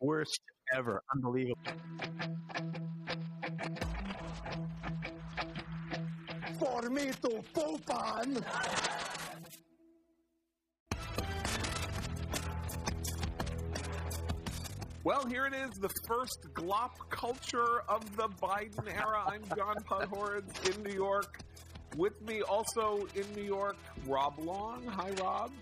Worst ever. Unbelievable. For me to poop on. Well, here it is, the first glop culture of the Biden era. I'm John Podhoretz in New York. With me also in New York, Rob Long. Hi, Rob.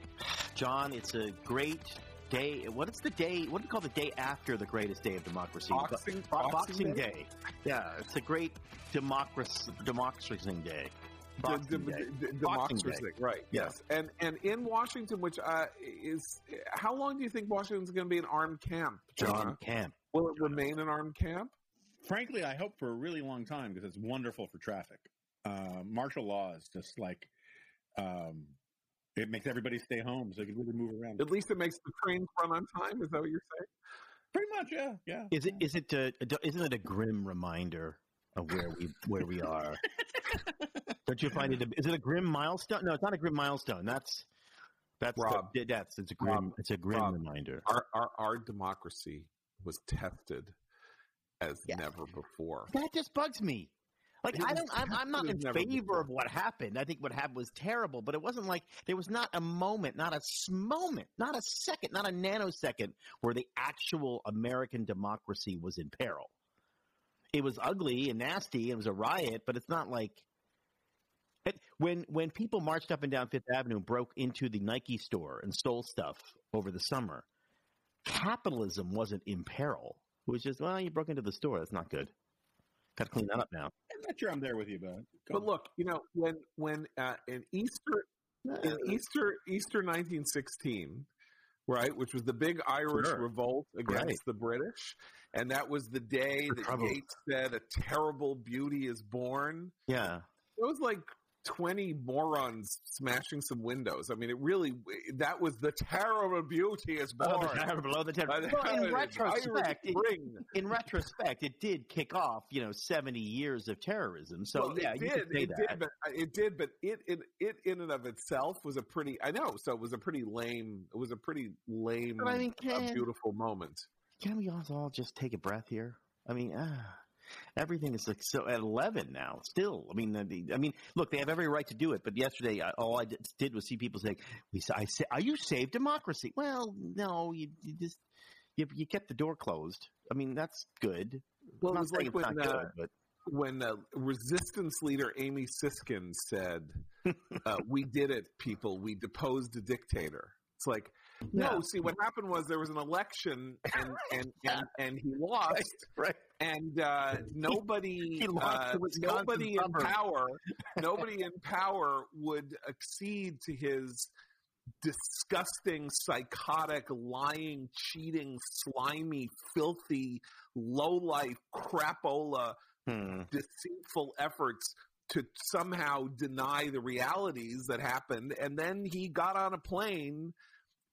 John, it's a great day. What is the day? What do you call the day after the greatest day of democracy? Boxing, Bo- Boxing Day. Day? Yeah, it's a great democracy democracy day. Boxing D- Day. d- d- Boxing democracy, Day. right? Yeah. Yes, and and in Washington, which uh, is how long do you think Washington's going to be an armed camp, John? John Camp. Will it remain an armed camp? Frankly, I hope for a really long time because it's wonderful for traffic. Uh, martial law is just like um, it makes everybody stay home so you can really move around. At least it makes the trains run on time. Is that what you're saying? Pretty much, yeah, yeah. Is it? Is it? Uh, a, isn't it a grim reminder of where we where we are? Don't you find it? A, is it a grim milestone? No, it's not a grim milestone. That's that's the- Rob. that's it's a grim. Rob. it's a grim Rob. reminder. Our our, our democracy was tested as Yeah. never before. That just bugs me. Like I don't, I'm, I'm not in favor of what happened. I think what happened was terrible, but it wasn't like there was not a moment, not a moment, not a second, not a nanosecond where the actual American democracy was in peril. It was ugly and nasty. It was a riot, but it's not like it, when when people marched up and down Fifth Avenue, and broke into the Nike store and stole stuff over the summer. Capitalism wasn't in peril. It was just, well, you broke into the store. That's not good. Got to clean that up now. I'm not sure I'm there with you, but But look, you know, when when uh, in Easter in Easter Easter 1916, right, which was the big Irish Sure. revolt against Right. the British, and that was the day The that trouble. Yeats said, "A terrible beauty is born." Yeah. It was like 20 morons smashing some windows. I mean, it really that was the terrible beauty is born. Oh, the terror below the terror. The Well, in retrospect, it, in retrospect, it did kick off, you know, seventy years of terrorism. So Well, yeah, it you did. It that. did, but uh, it did, but it, it it in and of itself was a pretty. I know, so it was a pretty lame. It was a pretty lame, I mean, can- beautiful moment. Can we all just take a breath here? I mean, ah, everything is like so at eleven now. Still, I mean, I mean, look, they have every right to do it. But yesterday, all I did, was see people saying, "We, I say, are you saved democracy?" Well, no, you, you just you, you kept the door closed. I mean, that's good. Well, I'm it was like it's when uh, good, but when uh, resistance leader Amy Siskind said, uh, "We did it, people. We deposed a dictator." It's like, no. Yeah. See, what happened was there was an election, and and and, and he lost. right. And uh, nobody, uh, nobody in power, nobody in power would accede to his disgusting, psychotic, lying, cheating, slimy, filthy, low life, crapola, Hmm. deceitful efforts to somehow deny the realities that happened. And then he got on a plane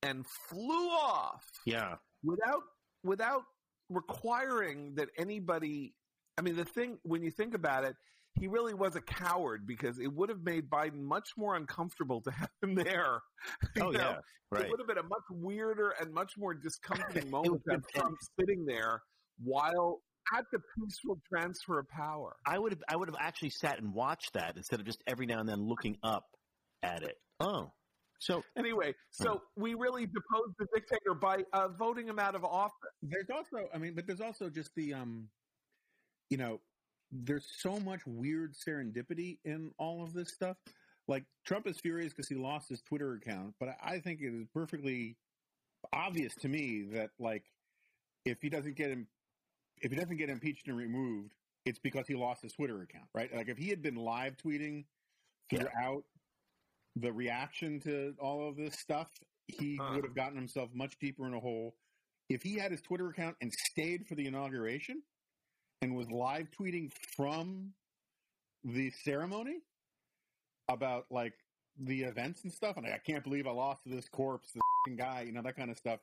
and flew off Yeah. without without requiring that anybody I mean the thing when you think about it he really was a coward because it would have made Biden much more uncomfortable to have him there. You Oh know, yeah. Right. It would have been a much weirder and much more discomforting moment to have Trump sitting there while at the peaceful transfer of power. I would have I would have actually sat and watched that instead of just every now and then looking up at it. Oh, so Anyway, so we really deposed the dictator by uh, voting him out of office. there's also, I mean, but there's also just the, um, you know, there's so much weird serendipity in all of this stuff. Like Trump is furious because he lost his Twitter account, but I I think it is perfectly obvious to me that like if he doesn't get him, if he doesn't get impeached and removed, it's because he lost his Twitter account, right? Like if he had been live tweeting throughout the reaction to all of this stuff, he Uh. would have gotten himself much deeper in a hole. If he had his Twitter account and stayed for the inauguration and was live tweeting from the ceremony about like the events and stuff, and I can't believe I lost to this corpse, this guy, you know, that kind of stuff.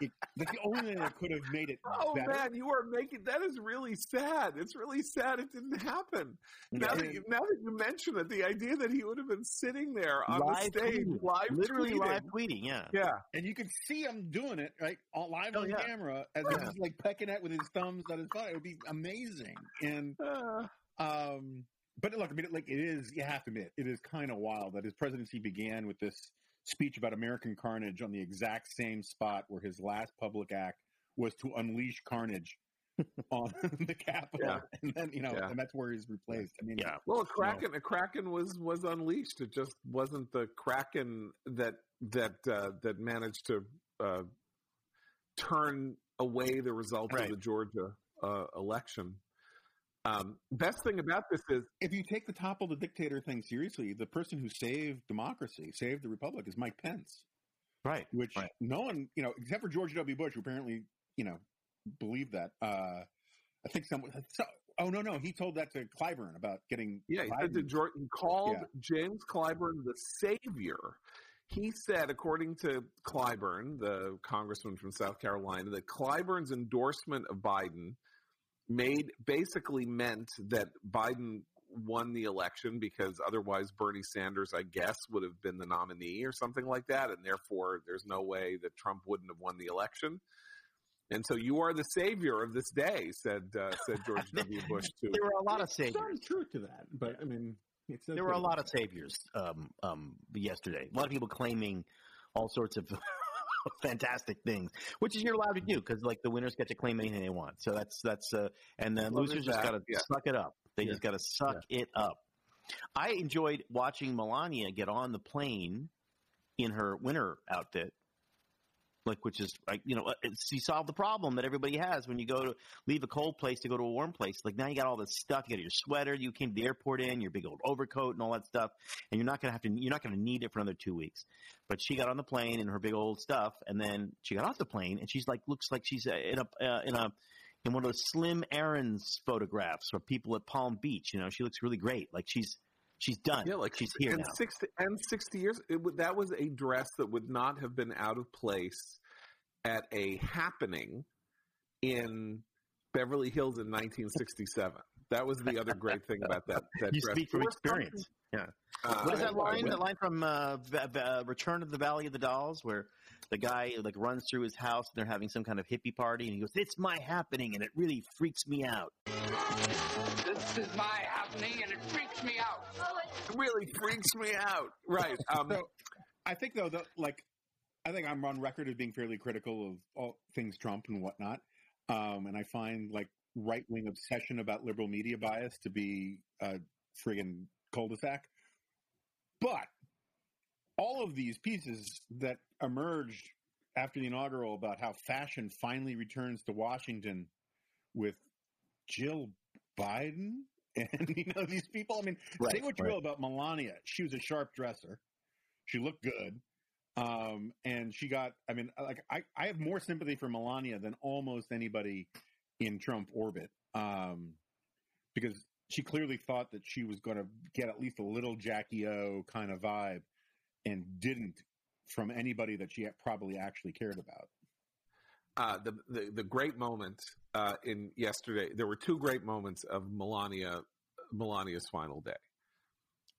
It it, like the only thing that could have made it Oh better. man, you are making that is really sad. It's really sad it didn't happen. Now that you, now that you mention it, the idea that he would have been sitting there on Live the stage, tweeting. live Literally tweeting. live tweeting. Yeah. Yeah, and you could see him doing it right all live Oh, on yeah. camera as Yeah. he's like pecking at with his thumbs on his phone. It would be amazing. And Uh, um, but look, I mean, like it is. You have to admit, it is kind of wild that his presidency began with this speech about American carnage on the exact same spot where his last public act was to unleash carnage on the Capitol, Yeah. and then you know, Yeah. and that's where he's replaced. I mean, Yeah. well, a kraken, a kraken was was unleashed. It just wasn't the kraken that that uh, that managed to uh, turn away the results Right. of the Georgia uh, election. Um, best thing about this is if you take the topple the dictator thing seriously, the person who saved democracy, saved the republic, is Mike Pence, Right. which Right. no one, you know, except for George W. Bush, who apparently, you know, believed that. Uh, I think someone. So, oh no, no, he told that to Clyburn about getting. Yeah, he said to Jordan called Yeah. James Clyburn the savior. He said, according to Clyburn, the congressman from South Carolina, that Clyburn's endorsement of Biden made basically meant that Biden won the election because otherwise Bernie Sanders, I guess, would have been the nominee or something like that, and therefore there's no way that Trump wouldn't have won the election. And so you are the savior of this day, said uh, said George W. Bush to There were a lot of Some saviors. truth to that, but I mean, it's There were a lot of saviors um, um, yesterday. A lot of people claiming all sorts of fantastic things, which is you're allowed to do because like the winners get to claim anything they want. So that's that's uh, and the Well, losers just got to yeah. suck it up. They Yeah. just got to suck it up. I enjoyed watching Melania get on the plane in her winter outfit. Like, which is like you know, uh, she solved the problem that everybody has when you go to leave a cold place to go to a warm place. Like now you got all this stuff. You got your sweater. You came to the airport in your big old overcoat and all that stuff, and you're not gonna have to. You're not gonna need it for another two weeks. But she got on the plane in her big old stuff, and then she got off the plane, and she's like, looks like she's uh, in a uh, in a in one of those Slim Aarons photographs of people at Palm Beach. You know, she looks really great. Like she's she's done. Yeah, like she's here and now. sixty and sixty years. It, that was a dress that would not have been out of place at a happening in Beverly Hills in 1967. That was the other great thing about that. that You dress. speak from experience. Yeah. something- What is uh, that line? I- The line from uh, v- v- uh, Return of the Valley of the Dolls, where the guy like runs through his house and they're having some kind of hippie party, and he goes, "It's my happening, and it really freaks me out." This is my happening and it freaks me out. It really freaks me out. Right. Um, So, I think though that like, I think I'm on record as being fairly critical of all things Trump and whatnot, um, and I find like right wing obsession about liberal media bias to be a friggin' cul-de-sac. But all of these pieces that emerged after the inaugural about how fashion finally returns to Washington with Jill Biden and you know these people. I mean, say Right, what you right. will about Melania. She was a sharp dresser. She looked good. Um, and she got, I mean, like, I, I have more sympathy for Melania than almost anybody in Trump orbit. Um, because she clearly thought that she was going to get at least a little Jackie O kind of vibe and didn't from anybody that she probably actually cared about. uh, the, the the great moment uh, in yesterday. There were two great moments of Melania Melania's final day.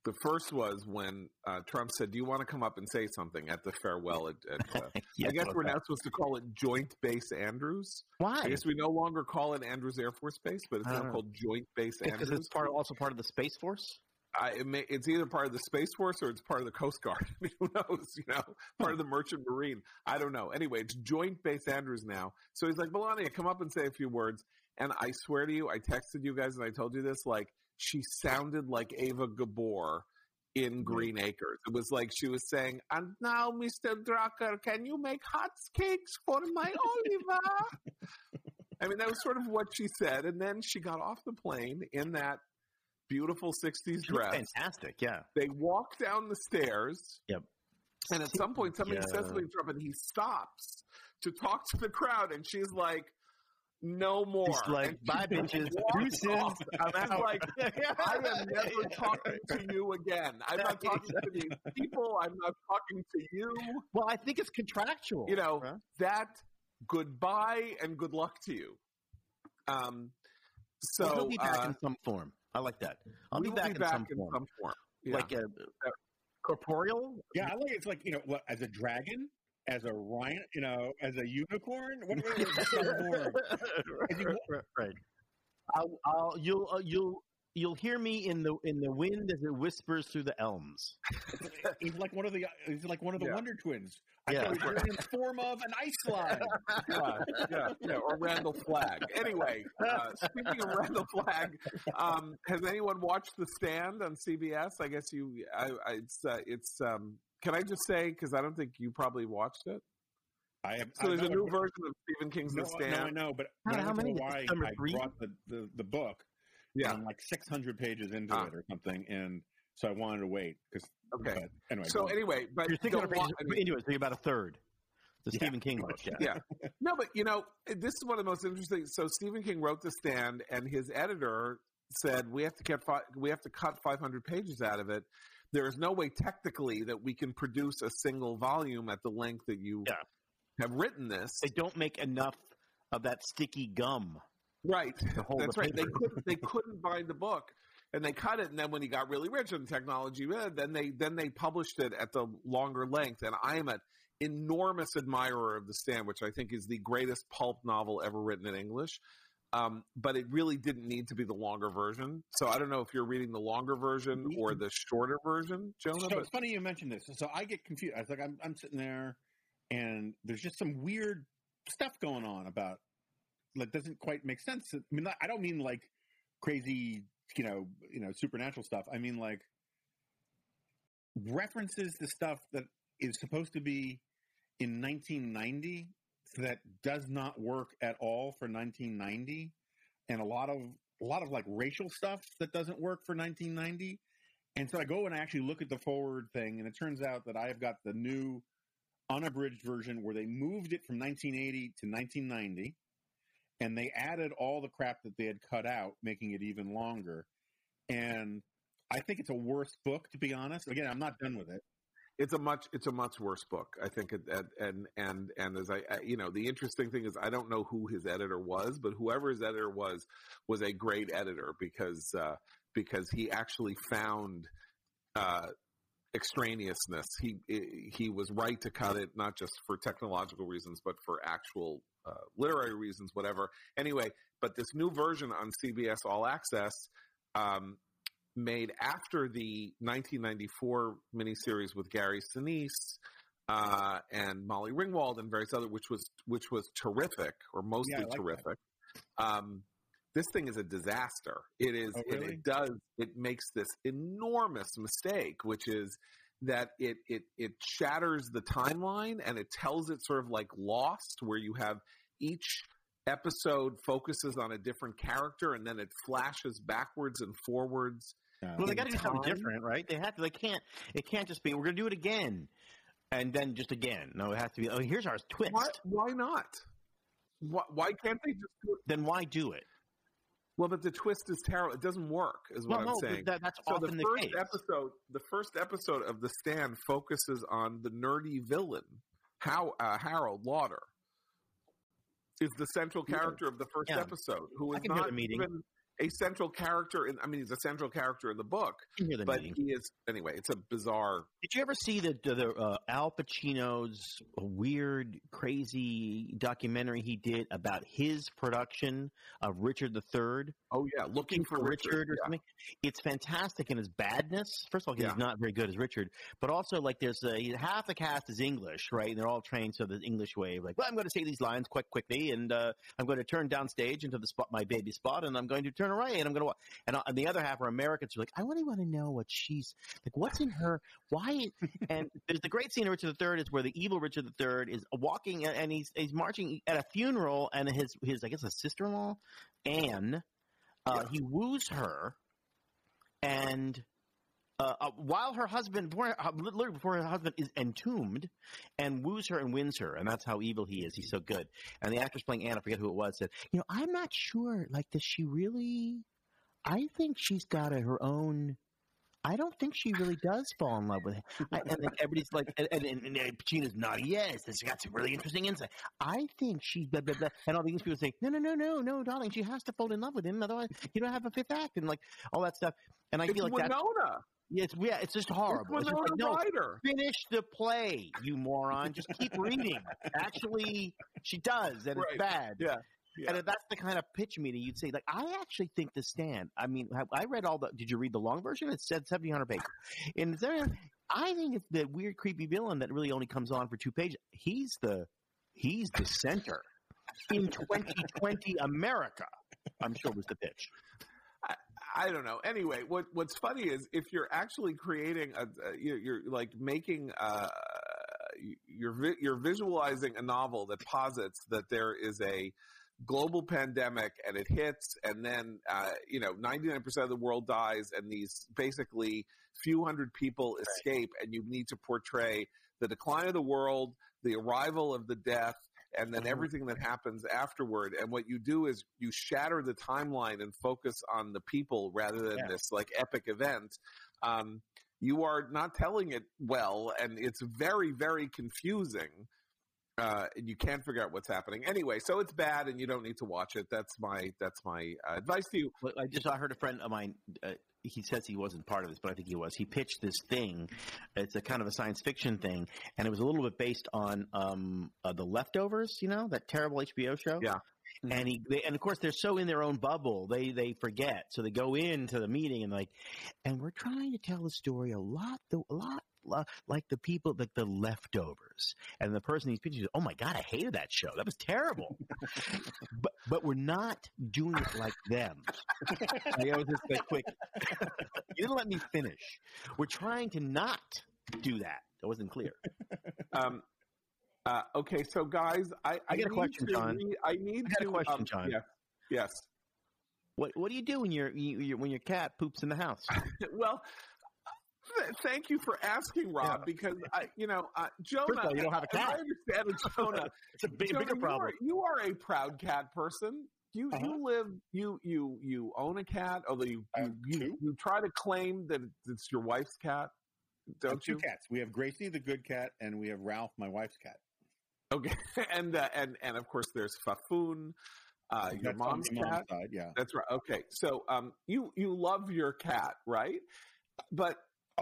The first was when uh, Trump said, "Do you want to come up and say something at the farewell?" At, at uh, I guess we're now supposed to call it Joint Base Andrews. Why? I guess we no longer call it Andrews Air Force Base, but it's now know. called Joint Base because Andrews. it's part also part of the Space Force. I, it may, it's either part of the Space Force or it's part of the Coast Guard. I mean, who knows? You know, part of the Merchant Marine. I don't know. Anyway, it's Joint Base Andrews now. So he's like, Melania, come up and say a few words. And I swear to you, I texted you guys and I told you this. Like, she sounded like Eva Gabor in mm-hmm. Green Acres. It was like she was saying, "And now, Mister Drucker, can you make hot cakes for my Oliver?" I mean, that was sort of what she said. And then she got off the plane in that beautiful '60s She looked dress. fantastic. Yeah. They walk down the stairs. Yep. And at some point, somebody Yeah. says something to Trump, and he stops to talk to the crowd, and she's like, "No more." She's like, And "Bye, bitches. Deuces. I'm out." like, I am never talking to you again. I'm not talking to these people. I'm not talking to you. Well, I think it's contractual. You know, Huh? that goodbye and good luck to you. Um, so he'll be back uh, in some form. I like that. I'll be back, in, some form. some form. Yeah. Like a corporeal. Yeah, I like it's like you know what as a dragon, as a rhino, you know, as a unicorn. What, what, what's the form? Is he- right, right. I'll, I'll, you'll, uh, you'll, you'll hear me in the in the wind as it whispers through the elms. He's like one of the he's like one of the Yeah. Wonder Twins. I Yeah. thought in the form of an ice slide. yeah, yeah, yeah, or Randall Flagg. Anyway, uh, speaking of Randall Flagg, um, has anyone watched The Stand on CBS? I guess you. I, I, it's uh, it's. Um, can I just say because I don't think you probably watched it. I have So I there's a new version of Stephen King's No, The no, I know, but How- I how went to many? Hawaii, Number I three? brought the, the, the book. Yeah. I'm like 600 pages into Ah. it or something, and so I wanted to wait because. Okay. Anyway, So go anyway, but You're thinking don't of wa- I mean, anyway, so you're about a third. The Yeah. Stephen King book. Yeah. yeah. No, but you know, this is one of the most interesting. So Stephen King wrote The Stand, and his editor said we have to get fi- we have to cut 500 pages out of it. There is no way technically that we can produce a single volume at the length that you Yeah. have written this. They don't make enough of that sticky gum Right. That's right. They couldn't they couldn't bind the book. And they cut it, and then when he got really rich in technology, then they then they published it at the longer length. And I am an enormous admirer of The Stand, which I think is the greatest pulp novel ever written in English. Um, but it really didn't need to be the longer version. So I don't know if you're reading the longer version or the shorter version, Jonah. So but it's funny you mentioned this. So I get confused. I was like, I'm, I'm sitting there, and there's just some weird stuff going on about like doesn't quite make sense. I mean, I don't mean like crazy, you know, you know, supernatural stuff. I mean like references to stuff that is supposed to be in 1990 that does not work at all for 1990, and a lot of a lot of like racial stuff that doesn't work for 1990. And so I go and I actually look at the forward thing, and it turns out that I have got the new unabridged version where they moved it from 1980 to 1990, and they added all the crap that they had cut out, making it even longer. And I think it's a worse book, to be honest. Again, I'm not done with it. it's a much it's a much worse book i think and and and and as I, I you know the interesting thing is i don't know who his editor was but whoever his editor was was a great editor because uh because he actually found uh extraneousness he he was right to cut it not just for technological reasons but for actual uh, literary reasons whatever anyway but this new version on cbs all access um made after the 1994 miniseries with Gary Sinise uh, and Molly Ringwald and various other, which was which was terrific or mostly Yeah, like terrific. Um, this thing is a disaster. It is. Oh, and really? it does. It makes this enormous mistake, which is that it it it shatters the timeline and it tells it sort of like Lost, where you have each episode focuses on a different character and then it flashes backwards and forwards Uh, Well, they got to do something different, right? They have to. They can't. It can't just be. We're going to do it again, and then just again. No, it has to be. Oh, here's our twist. Why, why not? Why, why can't they just do it? Then why do it? Well, but the twist is terrible. It doesn't work, is what well, I'm no, saying. that, that's so often the the, first case. episode, the first episode of The Stand focuses on the nerdy villain, how uh, Harold Lauder is the central Yeah. character of the first Yeah. episode, who is I is can hear not the meeting. even a central character. In I mean, he's a central character in the book, the but meeting. he is anyway. It's a bizarre. Did you ever see the the, uh, Al Pacino's weird, crazy documentary he did about his production of Richard III? Oh yeah, looking for Richard. or yeah. something. It's fantastic in his badness. First of all, he's Yeah. not very good as Richard, but also like there's a, half the cast is English, right? And they're all trained so the English way. Like, well, I'm going to say these lines quite quickly, and uh, I'm going to turn downstage into the spot, my baby spot, and I'm going to turn away, and I'm going to. And, uh, and the other half are Americans who are like, I really want to know what she's like. What's in her? Why? and there's the great scene of Richard III is where the evil Richard III is walking and he's he's marching at a funeral, and his his I guess his sister-in-law Anne. Uh, He woos her, and uh, uh, while her husband, before, uh, literally before her husband is entombed, and woos her and wins her, and that's how evil he is. He's so good. And the actress playing Anne, I forget who it was, said, "You know, I'm not sure. Like, does she really? I think she's got a, her own." I don't think she really does fall in love with him. I, and then everybody's like, and, and, and, and Pacino's nodding, yes, this got some really interesting insight. I think she, blah, blah, blah. and all these people say, no, no, no, no, no, darling, she has to fall in love with him, otherwise you don't have a fifth act, and like all that stuff. And I it's feel like Winona. Yeah, it's, yeah, it's just horrible. It's It's just like, no, finish the play, you moron. Just keep reading. Actually, she does, and Right. it's bad. Yeah. Yeah. And if that's the kind of pitch meeting you'd say, like, I actually think The Stand. I mean, I read all the. Did you read the long version? It said seventeen hundred pages. And there, I think it's the weird, creepy villain that really only comes on for two pages. He's the, he's the center in 2020 America. I'm sure was the pitch. I don't know. Anyway, what what's funny is if you're actually creating a, a you're, you're like making uh you're vi- you're visualizing a novel that posits that there is a global pandemic and it hits and then uh, you know 99% of the world dies and these basically few hundred people escape and you need to portray the decline of the world the arrival of the death and then Mhm. everything that happens afterward and what you do is you shatter the timeline and focus on the people rather than Yeah. this like epic event um, you are not telling it well and it's very very confusing uh, and you can't figure out what's happening anyway so it's bad and you don't need to watch it that's my that's my uh, advice to you I just I heard a friend of mine. Uh, he says he wasn't part of this, but I think he was. He pitched this thing. It's a kind of a science fiction thing, and it was a little bit based on um, uh, the leftovers. You know that terrible HBO show. Yeah. And he they, and of course they're so in their own bubble they they forget so they go into the meeting and like and we're trying to tell the story a lot the a lot like the people like the leftovers and the person he's pitching says, oh my god I hated that show that was terrible but but we're not doing it like them I was just like, quick. you didn't let me finish. We're trying to not do that. That wasn't clear. um, uh, okay so guys i I got a question, to John. re- i need I got a question, um, John. yes yes What What do you do when your you, when your cat poops in the house? well thank you for asking rob Yeah. because i you know uh, jonah all, you don't have a cat. i understand it jonah It's a big, Jonah, bigger you problem. are, you are a proud cat person. You Uh-huh. you live you you you own a cat, although you you, have you, you try to claim that it's your wife's cat, don't two you? cats. We have Gracie, the good cat, and we have Ralph, my wife's cat. Okay, and uh, and and of course there's Fafoon, uh, your mom's cat. side, yeah. That's right. Okay, so um, you you love your cat, right? But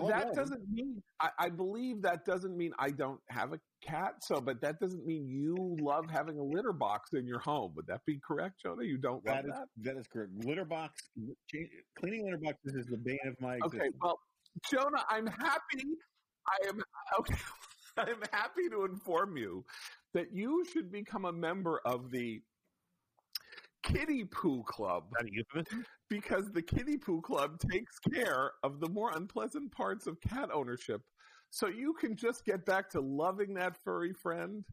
I that doesn't mean I, I believe that doesn't mean I don't have a cat. So, but that doesn't mean you love having a litter box in your home. Would that be correct, Jonah? You don't love That is that? that is correct. Litter box cleaning litter boxes is the bane of my existence. Okay, well, Jonah, I'm happy. I am okay. I'm happy to inform you that you should become a member of the Kitty Poo Club because the Kitty Poo Club takes care of the more unpleasant parts of cat ownership, so you can just get back to loving that furry friend.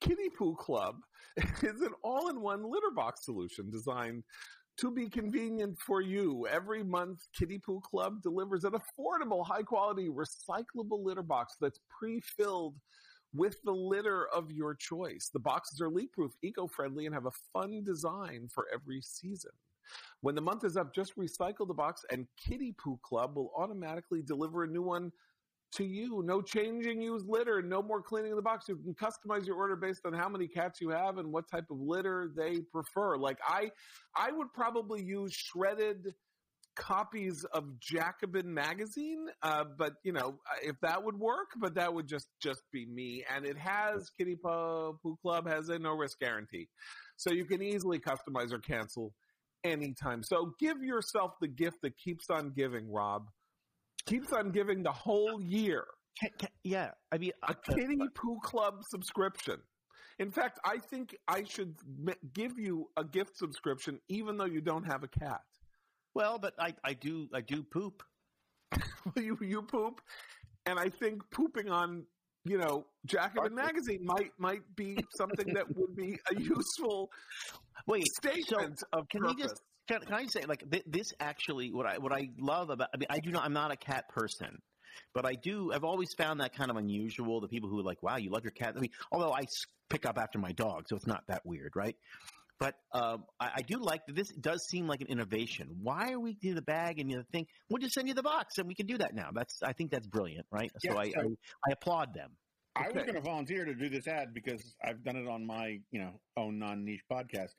Kitty Poo Club is an all-in-one litter box solution designed to be convenient for you. Every month, Kitty Poo Club delivers an affordable, high quality, recyclable litter box that's pre filled with the litter of your choice. The boxes are leak proof, eco friendly, and have a fun design for every season. When the month is up, just recycle the box, and Kitty Poo Club will automatically deliver a new one to you. No changing used litter, no more cleaning the box. You can customize your order based on how many cats you have and what type of litter they prefer. Like I I would probably use shredded copies of Jacobin magazine, uh, but you know if that would work, but that would just just be me. And it has Kitty Poo Club has a no risk guarantee, so you can easily customize or cancel anytime. So give yourself the gift that keeps on giving, Rob. Keeps on giving the whole year Ca- ca- yeah, I mean, a uh, Kitty Poo Club subscription. In fact, I think I should give you a gift subscription, even though you don't have a cat. Well, but I, I do I do poop. you you poop, and I think pooping on you know Jacobin magazine might might be something that would be a useful Wait, statement of can purpose. you just can, can I say like th- this actually what I what I love about I mean I do not I'm not a cat person, but I do I've always found that kind of unusual. The people who are like, wow, you love your cat. I mean, although I pick up after my dog, so it's not that weird, right? But um, I, I do like that. This does seem like an innovation. Why are we do the bag and the thing? We'll just send you the box, and we can do that now. That's I think that's brilliant, right? Yeah, so I, I I applaud them. I was going to volunteer to do this ad because I've done it on my, you know, own non-niche podcast.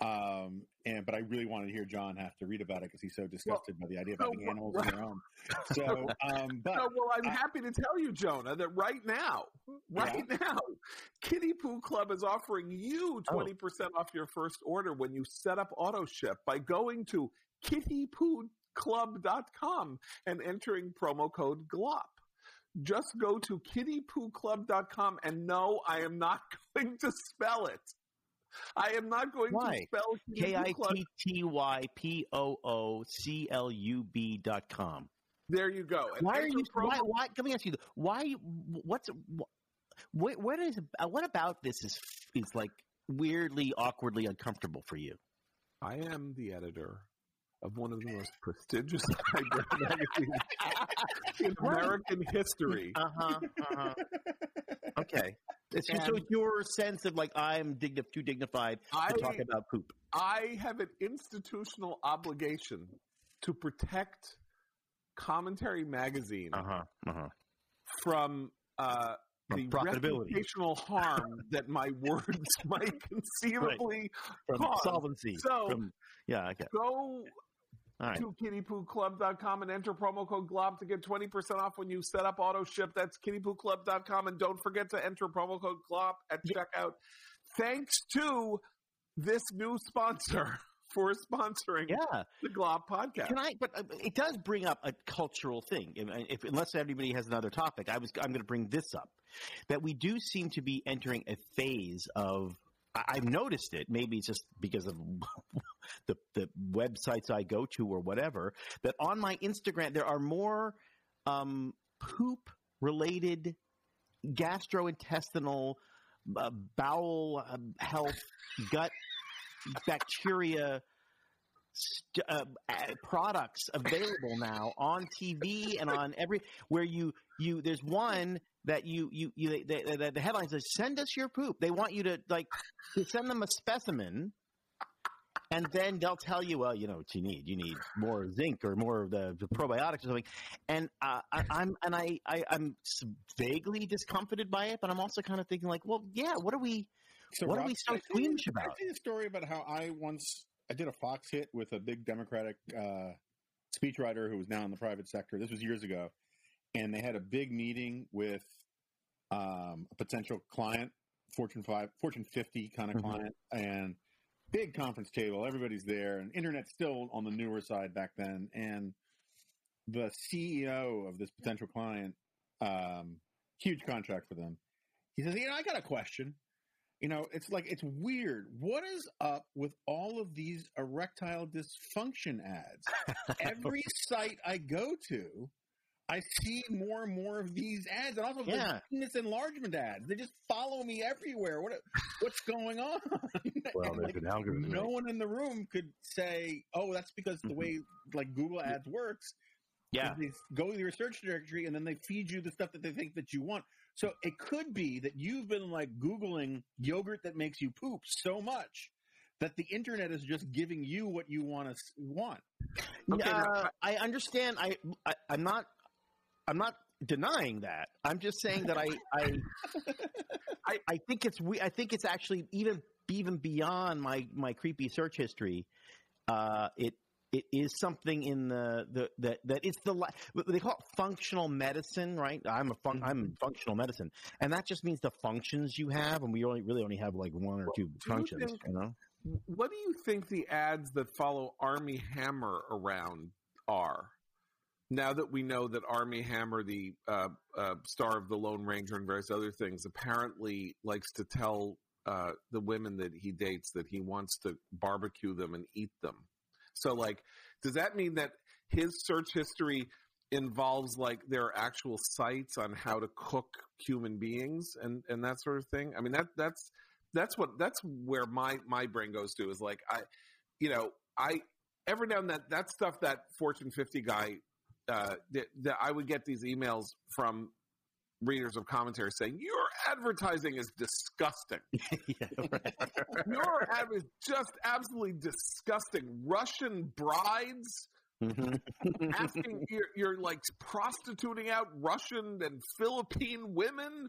Um, and but I really wanted to hear John have to read about it because he's so disgusted by the idea of so having animals in their own. So, um, but No, well, I'm I- happy to tell you, Jonah, that right now, right now, Kitty Poo Club is offering you Oh. 20% off your first order when you set up auto ship by going to kittypooclub.com and entering promo code GLOP. Just go to kittypooclub.com and no, I am not going to spell it. I am not going Why? to spell Kitty K I Poo Club. T T Y P O O C L U B dot com. There you go. And Why are you? promo Why, why? Let me ask you. Why? What's? What? What is? What about this is is like weirdly, awkwardly uncomfortable for you? I am the editor of one of the most prestigious library magazines in American history. Uh huh. Uh-huh. okay. It's just, so it's your sense of like I'm digni- too dignified I, to talk about poop. I have an institutional obligation to protect Commentary Magazine huh. Uh huh. from uh, the reputational harm that my words might conceivably from cause. solvency. So- from, yeah. Okay. go right. to kittypooclub.com and enter promo code GLOP to get 20% off when you set up auto ship. That's kittypooclub.com. And don't forget to enter promo code GLOP at checkout. Thanks to this new sponsor for sponsoring Yeah. the GLOP podcast. Can I? But uh, it does bring up a cultural thing. If, if unless everybody has another topic, I was I'm going to bring this up that we do seem to be entering a phase of. I've noticed it. Maybe it's just because of the the websites I go to or whatever. That on my Instagram there are more um, poop related gastrointestinal uh, bowel uh, health gut bacteria st- uh, products available now on TV and on every where you you there's one that you you you they, they, the headline says send us your poop. They want you to like to send them a specimen. And then they'll tell you, well, you know what you need. You need more zinc or more of the, the probiotics or something. And uh, I, I'm and I, I I'm vaguely discomfited by it, but I'm also kind of thinking like, well, yeah, what are we? So What are we so I squeamish I about? tell you a story about how I once I did a Fox hit with a big Democratic uh, speechwriter who was now in the private sector. This was years ago, and they had a big meeting with um, a potential client, Fortune five, Fortune fifty kind of Mhm. client, and big conference table. Everybody's there, and internet's still on the newer side back then. And the CEO of this potential client, um, huge contract for them. He says, "You know, I got a question." You know, it's like it's weird. What is up with all of these erectile dysfunction ads? Every site I go to, I see more and more of these ads, and also Yeah. the penis enlargement ads. They just follow me everywhere. What what's going on? And, like, an algorithm. no one in the room could say, "Oh, that's because the Mhm. way like Google Ads works." Yeah. they go to your search directory and then they feed you the stuff that they think that you want. So it could be that you've been like Googling yogurt that makes you poop so much that the internet is just giving you what you want to want. Okay, now- uh, I understand. I, I I'm not I'm not denying that. I'm just saying that I I I, I think it's we I think it's actually even even beyond my my creepy search history. Uh, it it is something in the the that that it's the they call it functional medicine, right? I'm a fun, I'm functional medicine, and that just means the functions you have, and we only really only have like one or two you functions, think- you know. What do you think the ads that follow Armie Hammer around are? Now that we know that Armie Hammer, the uh, uh, star of the Lone Ranger and various other things, apparently likes to tell uh, the women that he dates that he wants to barbecue them and eat them. So, like, does that mean that his search history involves like there are actual sites on how to cook human beings and and that sort of thing? I mean, that that's that's what that's where my my brain goes to is like I, you know, I every now and then that stuff that Fortune 50 guy uh, that, that I would get these emails from readers of commentary saying your advertising is disgusting. yeah, right. Your ad is just absolutely disgusting. Russian brides Mhm. asking you're, you're like prostituting out Russian and Philippine women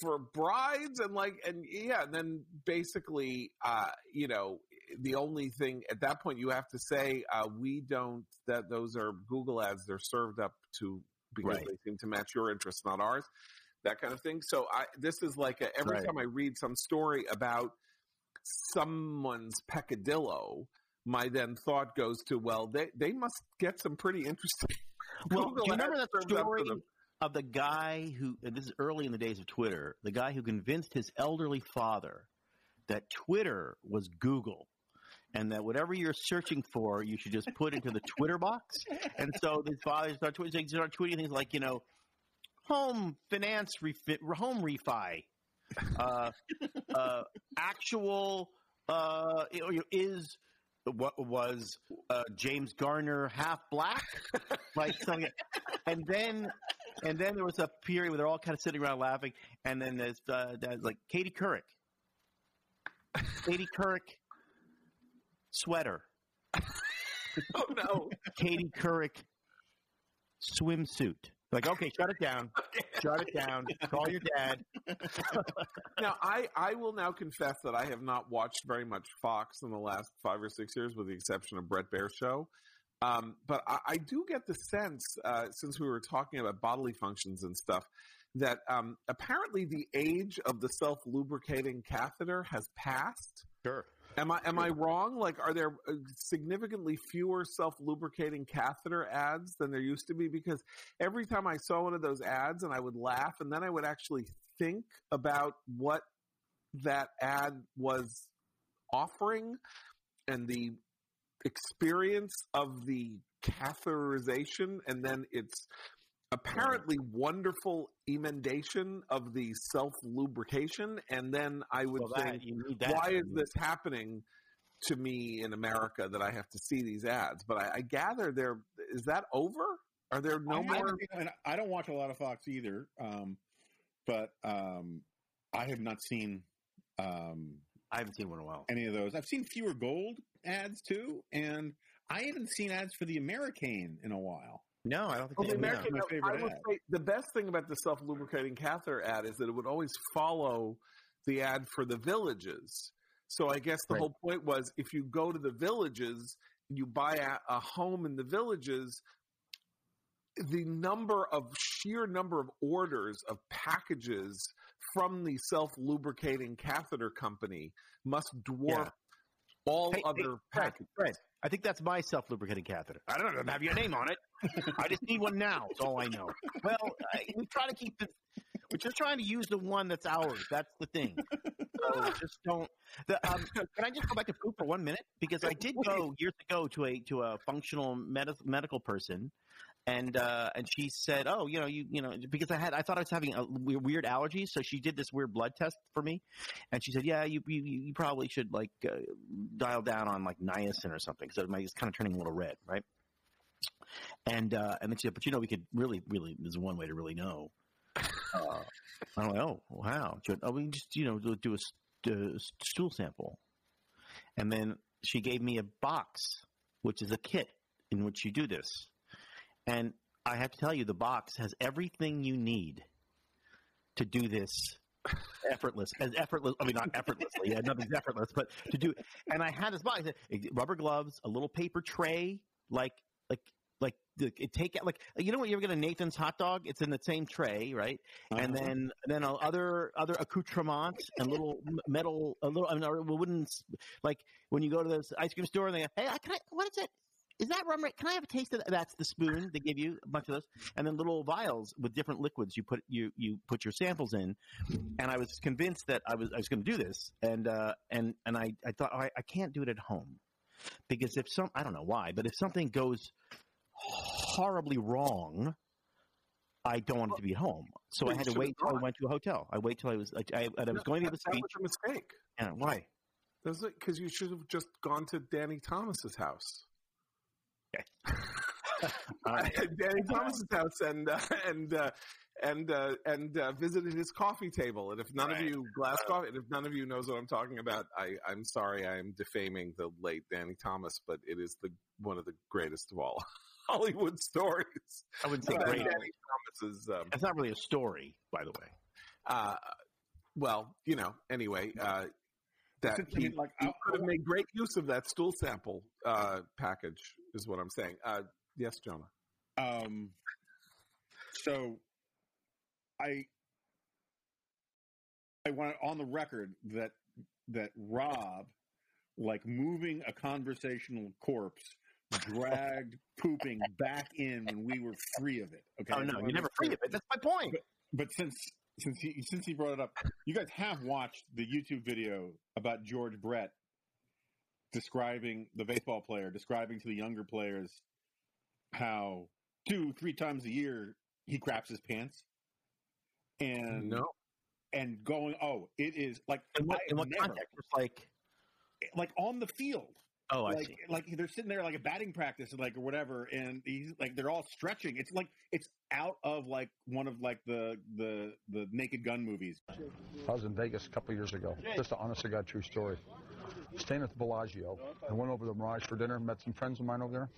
for brides and like and yeah and then basically uh you know the only thing at that point you have to say uh we don't that those are Google ads they're served up to because Right. they seem to match your interests not ours that kind of thing so I this is like a, every Right. time I read some story about someone's peccadillo my then thought goes to well they they must get some pretty interesting Well, do you remember that served up to story of the guy who, this is early in the days of Twitter, the guy who convinced his elderly father that Twitter was Google and that whatever you're searching for, you should just put into the Twitter box. And so his father started tweeting, he started tweeting things like, you know, home finance, refi- home refi, uh, uh, actual, uh, is what was uh, James Garner half black, like something, and then and then there was a period where they're all kind of sitting around laughing, and then there's uh, there's like Katie Couric, Katie Couric sweater, oh no Katie Couric swimsuit. Like, okay, shut it down, shut it down, call your dad. now I, I will now confess that I have not watched very much Fox in the last five or six years, with the exception of Bret Baier show. Um, but I, I do get the sense, uh, since we were talking about bodily functions and stuff, that um, apparently the age of the self lubricating catheter has passed. Sure. Am I am I wrong? Like, are there uh, significantly fewer self lubricating catheter ads than there used to be? Because every time I saw one of those ads, and I would laugh, and then I would actually think about what that ad was offering and the experience of the catheterization, and then its apparently wonderful emendation of the self lubrication, and then I would Well, think that, you need that. why is this happening to me in America that I have to see these ads? But I, I gather there is that over? Are there no I, more? and I don't watch a lot of Fox either, um, but um, I have not seen um, I haven't seen one in a while. any of those. I've seen fewer gold ads too, and I haven't seen ads for the Americane in a while. No, I don't think Well, they the have American, my favorite I would ad. say the best thing about the self lubricating catheter ad is that it would always follow the ad for the villages. So I guess the Right. whole point was if you go to the villages, and you buy a, a home in the villages, the number of sheer number of orders of packages from the self lubricating catheter company must dwarf Yeah. all Hey, hey, other Fred, packages. Fred, I think that's my self lubricating catheter. I don't know, have your name on it. I just need one now. That's all I know. Well, I, we try to keep the. We're just trying to use the one that's ours. That's the thing. So just don't. The, um, can I just go back to poop for one minute? Because I did go years ago to a to a functional med- medical person, and uh, and she said, "Oh, you know, you you know, because I had I thought I was having a weird allergies, so she did this weird blood test for me, and she said, "Yeah, you you, you probably should like uh, dial down on like niacin or something because it's kind of turning a little red, right?" And uh, and then she said, "But you know, we could really, really. There's one way to really know." Uh, I'm like, "Oh, wow!" She went, "Oh, we can just you know do a stool sample," and then she gave me a box, which is a kit in which you do this, and I have to tell you, the box has everything you need to do this effortless as effortless i mean not effortlessly yeah, nothing's effortless but to do and i had this box rubber gloves a little paper tray like like like it take out like you know what you ever get a nathan's hot dog? It's in the same tray right? And Uh-huh. then then uh, other other accoutrements and little metal a little I mean, or wooden like when you go to this ice cream store and they go, hey I- can I what is it is that rum right? Can I have a taste of that? That's the spoon they give you, a bunch of those, and then little vials with different liquids. You put you you put your samples in, and I was convinced that I was I was going to do this, and uh, and and I I thought I, I can't do it at home because if some I don't know why, but if something goes horribly wrong, I don't want it to be at home. So Well, I had to wait till I went to a hotel. I wait till I was I, I, I was going to give a that, speech. was a mistake. Yeah, why? Because you should have just gone to Danny Thomas's house. All right. Danny Thomas's house, and uh, and uh, and uh, and uh, visited his coffee table. And if none of you glass coffee, and if none of you knows what I'm talking about, I I'm sorry, I am defaming the late Danny Thomas, but it is the one of the greatest of all Hollywood stories. I wouldn't say Uh, great. Danny Thomas's. Um, It's not really a story, by the way. uh, well, you know, anyway, uh, that I he, mean, like, he could have made great use of that stool sample uh, package, is what I'm saying. Uh, yes, Jonah. Um, so I I want on the record that that Rob, like moving a conversational corpse, dragged pooping back in when we were free of it. Okay. Oh no, So you never free of it. That's my point. But since since he since he brought it up, you guys have watched the YouTube video about George Brett describing the baseball player, describing to the younger players how two, three times a year he craps his pants. And No. and going, oh, it is like In what, in what never- context? It's like, like on the field. Oh, I like see. like they're sitting there like a batting practice like or whatever and he's like they're all stretching it's like it's out of like one of like the the the naked gun movies I was in Vegas a couple years ago. Just an honest to God true story. Staying at the Bellagio. I went over to the Mirage for dinner, met some friends of mine over there.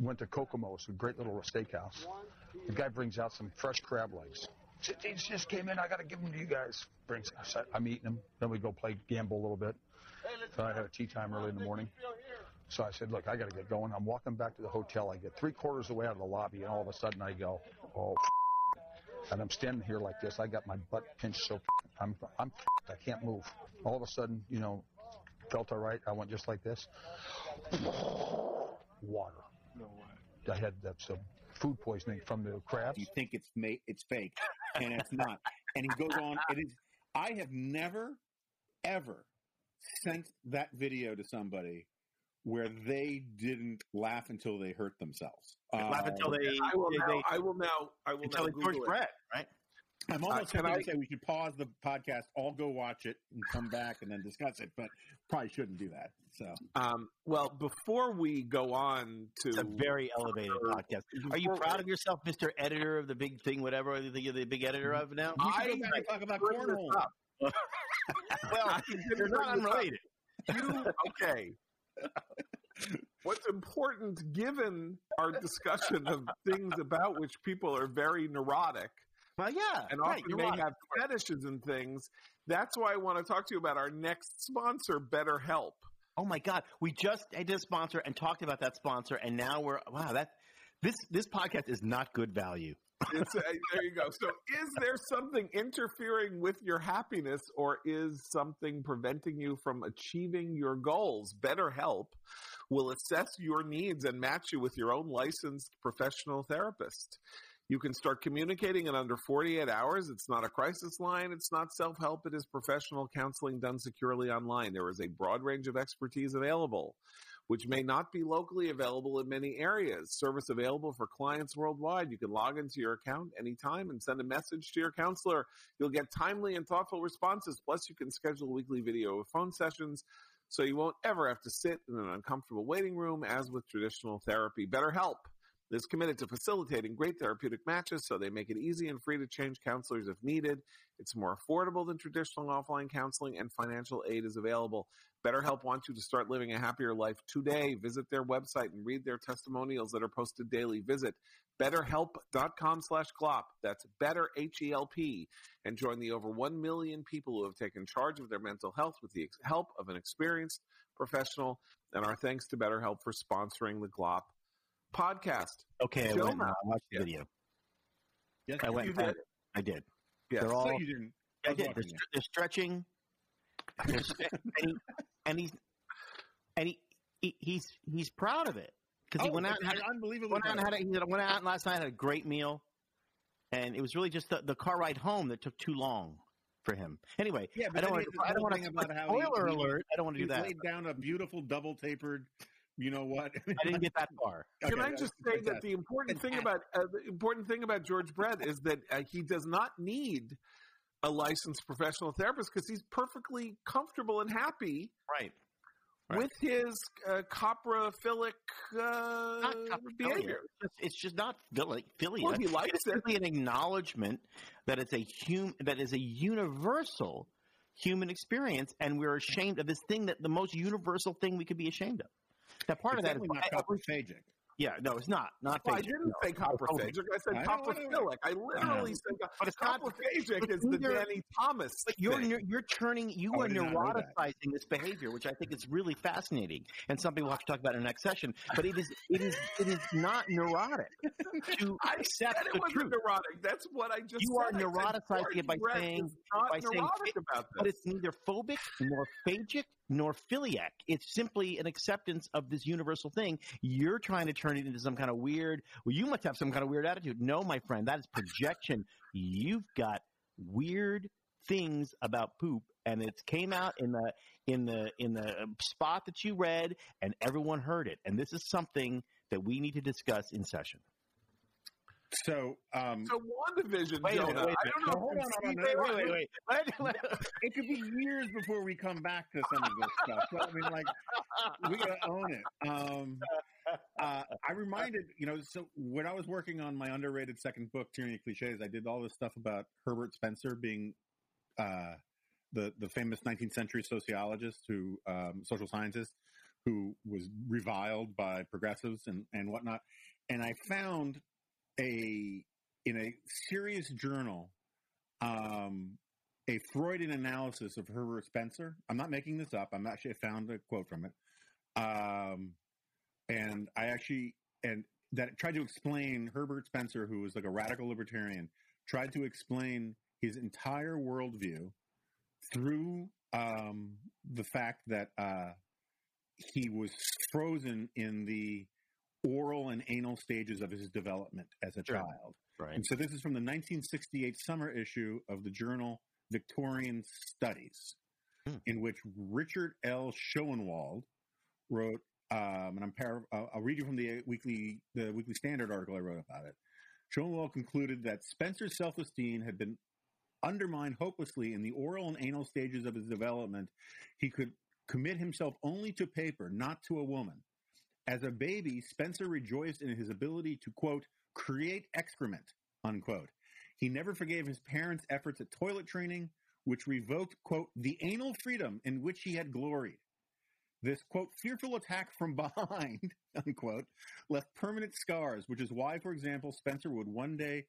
Went to Kokomo's, a great little steakhouse. The guy brings out some fresh crab legs. Said, These just came in. I got to give them to you guys. Brings. I said, I'm eating them. Then we go play gamble a little bit. Then I had a tee time early in the morning. So I said, look, I got to get going. I'm walking back to the hotel. I get three quarters of the way out of the lobby, and all of a sudden I go, oh, and I'm standing here like this. I got my butt pinched so I'm I'm I can't move. All of a sudden, you know, felt all right. I went just like this. Water. No way. I had that some food poisoning from the crabs. you think it's ma- it's fake and it's not and he goes on it is i have never ever sent that video to somebody where they didn't laugh until they hurt themselves Laugh Uh, until they, I will they, now. they I will now. I will until now they George Brett, right? i'm almost Uh, can tempted I- to say we should pause the podcast all go watch it and come back and then discuss it but probably shouldn't do that so Um, well, before we go on to It's a very elevated podcast. Are you proud of yourself, Mister Editor of the big thing, whatever you think you're the big editor of now? we should I- go back and talk about bring cornhole up. well, I they're not unrelated. You okay? What's important, given our discussion of things about which people are very neurotic Well, yeah, and right, often right. have fetishes and things, that's why I want to talk to you about our next sponsor, BetterHelp. Oh my God, we just did a sponsor and talked about that sponsor, and now we're wow. That this this podcast is not good value. It's, uh, there you go. So, is there something interfering with your happiness, or is something preventing you from achieving your goals? BetterHelp will assess your needs and match you with your own licensed professional therapist. You can start communicating in under 48 hours. It's not a crisis line. It's not self help. It is professional counseling done securely online. There is a broad range of expertise available, which may not be locally available in many areas. Service available for clients worldwide. You can log into your account anytime and send a message to your counselor. You'll get timely and thoughtful responses. Plus, you can schedule weekly video or phone sessions so you won't ever have to sit in an uncomfortable waiting room as with traditional therapy. BetterHelp is committed to facilitating great therapeutic matches so they make it easy and free to change counselors if needed. It's more affordable than traditional offline counseling, and financial aid is available. BetterHelp wants you to start living a happier life today. Visit their website and read their testimonials that are posted daily. Visit betterhelp.com slash glop. That's better, H-E-L-P. And join the over 1 million people who have taken charge of their mental health with the help of an experienced professional. And our thanks to BetterHelp for sponsoring the Glop podcast. Okay, I went and. I watched the Yeah. video. yes I went. You did? it. I did. Yes. They're so all. you didn't I was did. They're, watching they're stretching. They're stre- and, he, and he's and he, he he's he's proud of it because he Oh, went out and had, it's unbelievably went out and had a, he went out last night had a great meal, and it was really just the, the car ride home that took too long for him. Anyway, Yeah, I don't want to. I don't want thing to. about how Spoiler he- alert! I don't want to do that. laid down a beautiful double tapered, you know what? I didn't get that far. Can Okay, I that's just say that fantastic. the important thing about uh, the important thing about George Brett is that uh, he does not need a licensed professional therapist because he's perfectly comfortable and happy Right. Right. with his uh, coprophilic uh, behavior. It's just- It's just not phili- philia. Well, he likes it's it. simply an acknowledgement that it's a hum- that is a universal human experience, and we're ashamed of this thing that the most universal thing we could be ashamed of. Now, part It's of that is not coprophagic. yeah, no, it's not not. Well, I didn't no. say coprophagic. I said I I coprophilic. I literally said But it's not- coprophagic is the Danny Thomas. But you're thing. you're turning you Oh, are did not know that. neuroticizing this behavior, which I think is really fascinating, and something we'll have to talk about in the next session. But it is it is it is not neurotic to I accept said it the wasn't truth. neurotic. That's what I just said. You are said. I said neuroticizing it by saying- by saying about this. But it's neither phobic nor phagic nor philiac. It's simply an acceptance of this universal thing. You're trying to turn it into some kind of weird. Well, you must have some kind of weird attitude. No, my friend, that is projection. You've got weird things about poop, and it came out in the in the in the spot that you read, and everyone heard it. And this is something that we need to discuss in session. So, um, so WandaVision, Wait a minute, Jonah. wait a I don't know. Hold on, you hold wait, wait, wait. Let- let- it could be years before we come back to some of this stuff. So, I mean, like, we gotta own it. Um, uh, I reminded, you know, so when I was working on my underrated second book, Tyranny of Cliches, I did all this stuff about Herbert Spencer being uh, the the famous 19th century sociologist who um, social scientist who was reviled by progressives and and whatnot. And I found a in a serious journal um, a Freudian analysis of Herbert Spencer. I'm not making this up. I'm actually found a quote from it. Um, and I actually and that tried to explain Herbert Spencer, who was like a radical libertarian, tried to explain his entire worldview through um, the fact that uh, he was frozen in the oral and anal stages of his development as a Sure. child. right. And so this is from the 1968 summer issue of the journal Victorian Studies, Hmm. in which Richard L. Schoenwald wrote, um, and I'm par- I'll read you from the weekly the Weekly Standard article I wrote about it. Schoenwald concluded that Spencer's self-esteem had been undermined hopelessly in the oral and anal stages of his development. He could commit himself only to paper, not to a woman. As a baby, Spencer rejoiced in his ability to, quote, create excrement, unquote. He never forgave his parents' efforts at toilet training, which revoked, quote, the anal freedom in which he had gloried. This, quote, fearful attack from behind, unquote, left permanent scars, which is why, for example, Spencer would one day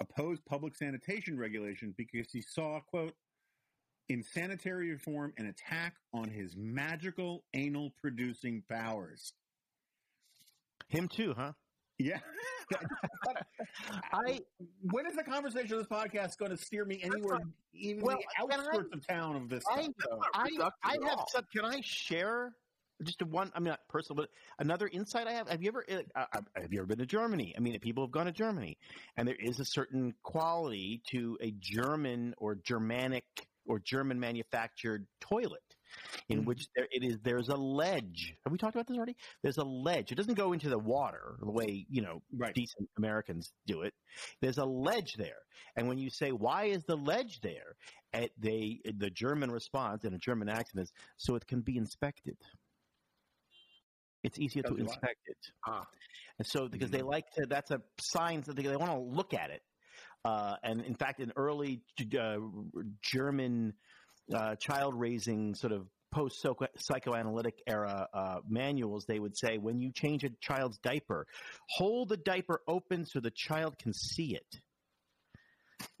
oppose public sanitation regulation because he saw, quote, in sanitary reform an attack on his magical anal producing powers. Him too, huh? Yeah. I when is the conversation of this podcast going to steer me anywhere, even Well, the can I- outskirts of town of this I, stuff? I, I have some. Can I share just one? I mean, not personal, but another insight I have. Have you ever uh, uh, have you ever been to Germany? I mean, people have gone to Germany, and there is a certain quality to a German or Germanic or German manufactured toilet. In Mhm. which there it is, there's a ledge. Have we talked about this already? There's a ledge. It doesn't go into the water the way you know right. decent Americans do it. There's a ledge there, and when you say why is the ledge there, at they the German response in a German accent is so it can be inspected. It's easier to Tells you why. inspect it, Ah. and so because they like to. That's a sign that they, they want to look at it. Uh, and in fact, in early uh, German uh, child raising sort of post psychoanalytic era uh, manuals, they would say when you change a child's diaper, hold the diaper open so the child can see it.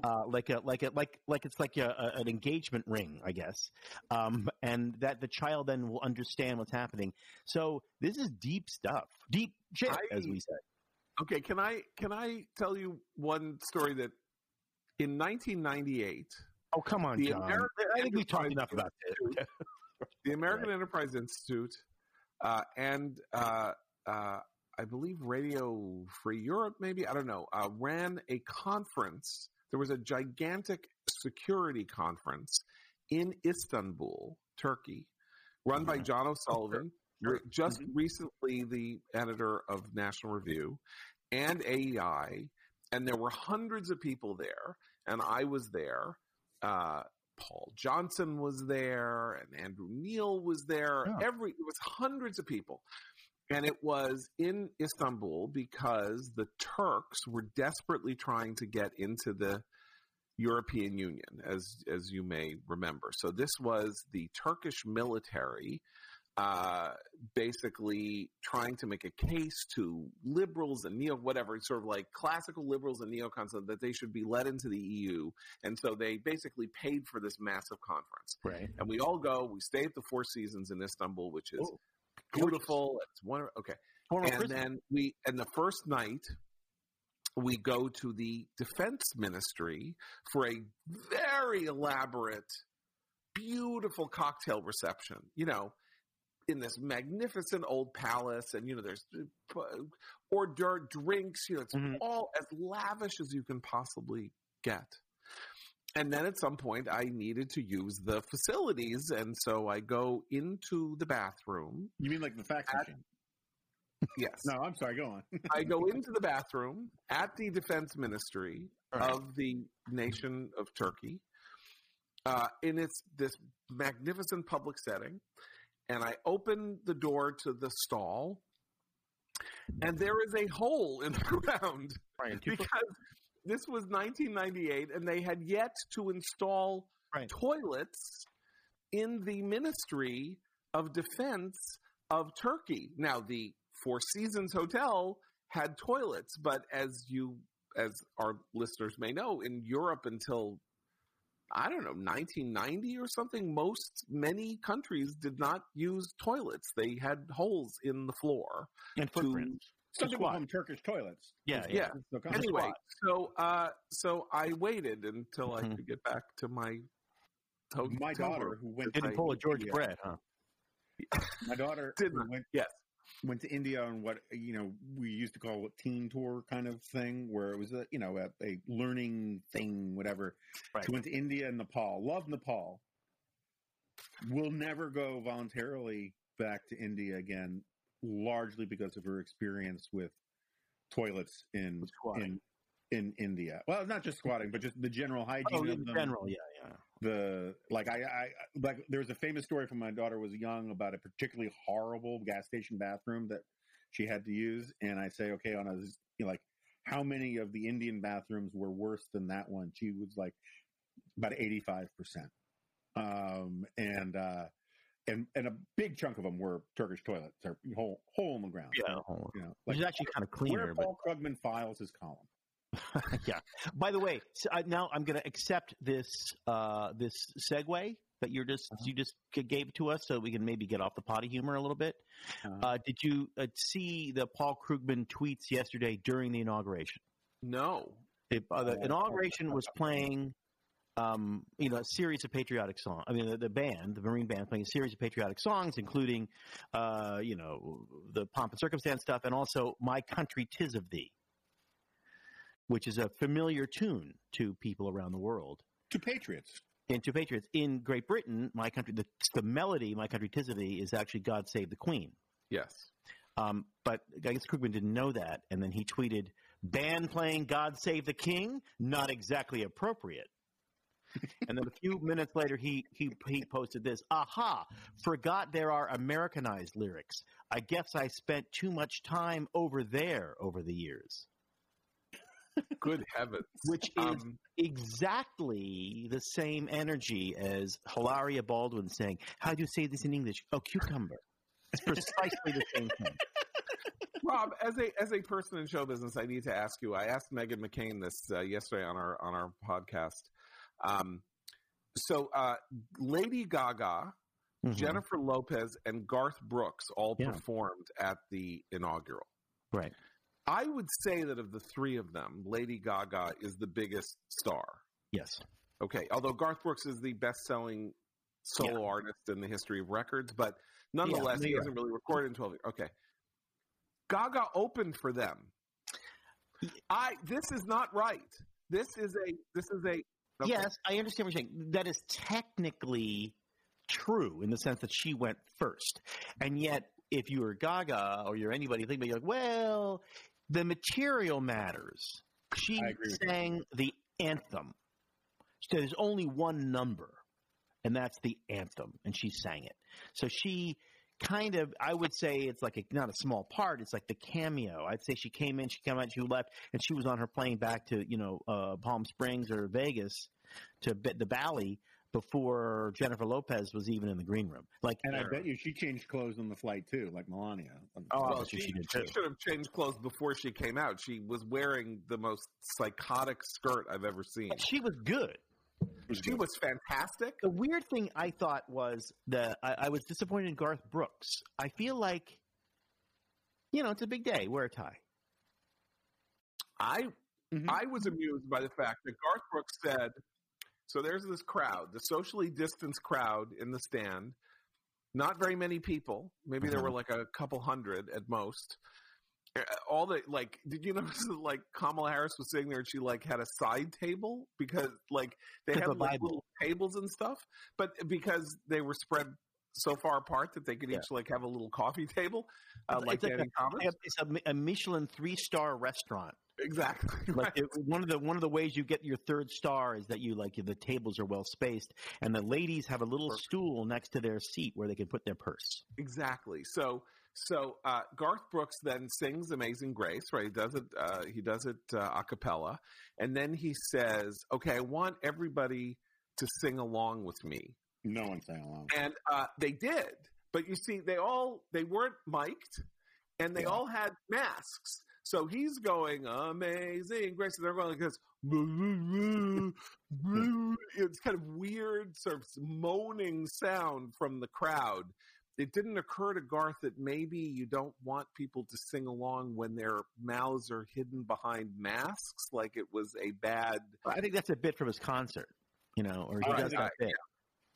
Uh, like a like a like like it's like a, a, an engagement ring, I guess, um, and that the child then will understand what's happening. So this is deep stuff, deep shit, I- as we say. Okay, can I can I tell you one story that in 1998, Oh come on, The John! American I think we talked enough about this. the American Enterprise Institute uh, and uh, uh, I believe Radio Free Europe, maybe I don't know, uh, ran a conference. There was a gigantic security conference in Istanbul, Turkey, run by Mhm. John O'Sullivan, re- just Mm-hmm. recently the editor of National Review, and AEI, and there were hundreds of people there, and I was there. Uh, Paul Johnson was there, and Andrew Neil was there. Yeah. Every it was hundreds of people, and it was in Istanbul because the Turks were desperately trying to get into the European Union, as as you may remember. So this was the Turkish military uh, basically trying to make a case to liberals and neo whatever, sort of like classical liberals and neocons that they should be let into the EU. And so they basically paid for this massive conference. Right. And we all go, we stay at the Four Seasons in Istanbul, which is Oh, beautiful. It's one okay. Former and prison. then we and the first night we go to the defense ministry for a very elaborate beautiful cocktail reception you know in this magnificent old palace and you know there's uh, hors d'oeuvre drinks you know it's Mhm. all as lavish as you can possibly get and then at some point i needed to use the facilities and so i go into the bathroom You mean like the fax At- machine? yes No, I'm sorry. Go on. I go into the bathroom at the defense ministry Right. of the nation of Turkey, uh, in its this magnificent public setting, and I open the door to the stall, and there is a hole in the ground. Two- because this was 1998, and they had yet to install Right. toilets in the Ministry of Defense of Turkey. Now, the Four Seasons Hotel had toilets, but as you, as our listeners may know, in Europe until I don't know 1990 or something, most many countries did not use toilets. They had holes in the floor. and footprints. Some people squat. call them Turkish toilets. Yeah, It's- yeah. so. Anyway, so uh, so I waited until I Mhm. could get back to my hotel my daughter who went Didn't I- pull a George. Brett, huh? my daughter Did who not. went Yes. Went to India on what you know we used to call a teen tour kind of thing, where it was a you know a, a learning thing, whatever. Right. She went to India and Nepal. Love Nepal. Will never go voluntarily back to India again, largely because of her experience with toilets in in in India. Well, not just squatting, but just the general hygiene Oh, in general, yeah, yeah. The like I, I like there was a famous story from my daughter was young about a particularly horrible gas station bathroom that she had to use and i say okay on a you know, like how many of the indian bathrooms were worse than that one? She was like about 85% um and uh and and a big chunk of them were turkish toilets or hole hole in the ground. Yeah. you know Which like is actually kind of where cleaner, but paul krugman files his column yeah. By the way, so I, now I'm going to accept this uh, this segue that you're just Uh-huh. you just gave to us, so we can maybe get off the potty humor a little bit. Uh-huh. Uh, did you uh, see the Paul Krugman tweets yesterday during the inauguration? No. The, uh, the Oh. inauguration was playing, um, you know, a series of patriotic songs. I mean, the, the band, the Marine band, playing a series of patriotic songs, including, uh, you know, the pomp and circumstance stuff, and also "My Country, Tis of Thee," which is a familiar tune to people around the world. to patriots And to patriots in Great Britain, "My Country," the, the melody "My Country, Tis of Thee" is actually "God Save the Queen." Yes. Um, but I guess Krugman didn't know that, and then he tweeted, "Band playing God Save the King, not exactly appropriate." and then a few minutes later, he he he posted this: "Aha! Forgot there are Americanized lyrics. I guess I spent too much time over there over the years." Good heavens. Which is Um, exactly the same energy as Hilaria Baldwin saying, "How do you say this in English?" Oh, cucumber. It's precisely the same thing. Rob, as a as a person in show business, I need to ask you. I asked Meghan McCain this uh, yesterday on our on our podcast. Um, so, uh, Lady Gaga, Mhm. Jennifer Lopez, and Garth Brooks all Yeah. performed at the inaugural. Right. I would say that of the three of them, Lady Gaga is the biggest star. Yes. Okay, although Garth Brooks is the best-selling solo artist in the history of records, but nonetheless, no, he hasn't really recorded in twelve years. Okay, Gaga opened for them. I this is not right. This is a this is a okay. Yes, I understand what you're saying. That is technically true in the sense that she went first. And yet, if you were Gaga or you're anybody, think about you're like, well, the material matters. She I agree with you. sang the anthem. So there's only one number. and that's the anthem, and she sang it. So she kind of, I would say it's like a, not a small part. It's like the cameo. I'd say she came in, she came out, she left, and she was on her plane back to you know uh, Palm Springs or Vegas to the Valley before Jennifer Lopez was even in the green room. Like, And I bet you she changed clothes on the flight too, like Melania. Oh, Well, she, she did she should have changed clothes before she came out. She was wearing the most psychotic skirt I've ever seen. she was good. She was fantastic. The weird thing I thought was that I, I was disappointed in Garth Brooks. I feel like, you know, it's a big day. Wear a tie. I Mhm. I was amused by the fact that Garth Brooks said, "So there's this crowd, the socially distanced crowd in the stand. Not very many people. Maybe there were like a couple hundred at most. Uh, All the like, did you notice that like Kamala Harris was sitting there and she like had a side table because like they had the like little tables and stuff, but because they were spread." So far apart that they could Yeah. each like have a little coffee table, uh, It's- like it's Danny Thomas. It's a, a Michelin three star restaurant. Exactly. Like it, one of the one of the ways you get your third star is that you like the tables are well spaced, and the ladies have a little stool next to their seat where they can put their purse. Exactly. So so uh, Garth Brooks then sings "Amazing Grace," right? He does it. Uh, he does it uh, a cappella, and then he says, "Okay, I want everybody to sing along with me," No one sang along. and uh, they did. But you see, they all they weren't mic'd, and they Yeah. all had masks. So he's going "Amazing Grace," they're going like this. It's kind of weird, sort of moaning sound from the crowd it didn't occur to Garth that maybe you don't want people to sing along when their mouths are hidden behind masks, like it was a bad. I think that's a bit from his concert, you know, or he Oh, does yeah, that bit.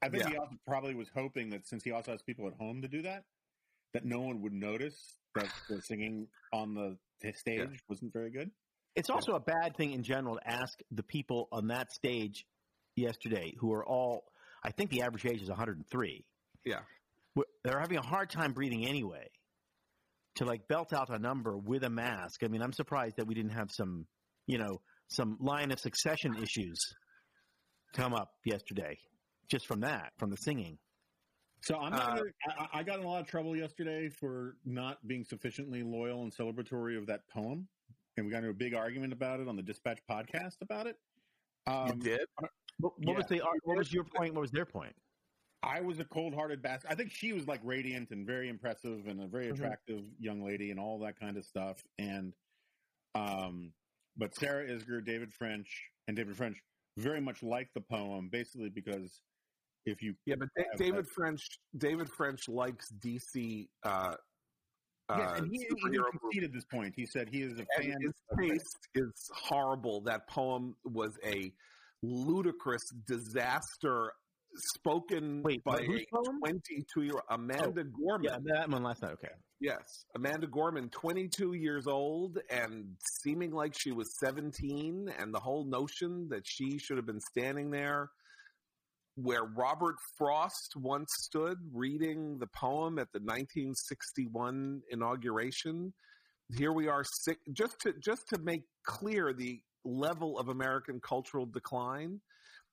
I think Yeah. he also probably was hoping that since he also has people at home to do that, that no one would notice that the singing on the stage wasn't very good. It's also a bad thing in general to ask the people on that stage yesterday, who are all, I think the average age is 103. Yeah. They're having a hard time breathing anyway. To like belt out a number with a mask. I mean, I'm surprised that we didn't have some, you know, some line of succession issues come up yesterday, just from that, from the singing. So I'm not. Uh, gonna- I, I got in a lot of trouble yesterday for not being sufficiently loyal and celebratory of that poem, and we got into a big argument about it on the Dispatch podcast about it. You Um, did? What, what was the? What was your point? What was their point? I was a cold-hearted bastard. I think she was like radiant and very impressive and a very Mhm. attractive young lady and all that kind of stuff. And, um, but Sarah Isgur, David French, and David French very much liked the poem, basically because if you Yeah, but Da- David that- French. David French likes DC. Uh, yes, uh, and he, he superhero conceded this point. He said he is a fan. his of- taste is horrible. That poem was a ludicrous disaster spoken Wait, by a 22 year old Amanda Gorman. Yeah, that one last night. Okay. Yes, Amanda Gorman, 22 years old and seeming like she was 17, and the whole notion that she should have been standing there where Robert Frost once stood reading the poem at the 1961 inauguration. Here we are, sick, just to just to make clear the level of American cultural decline.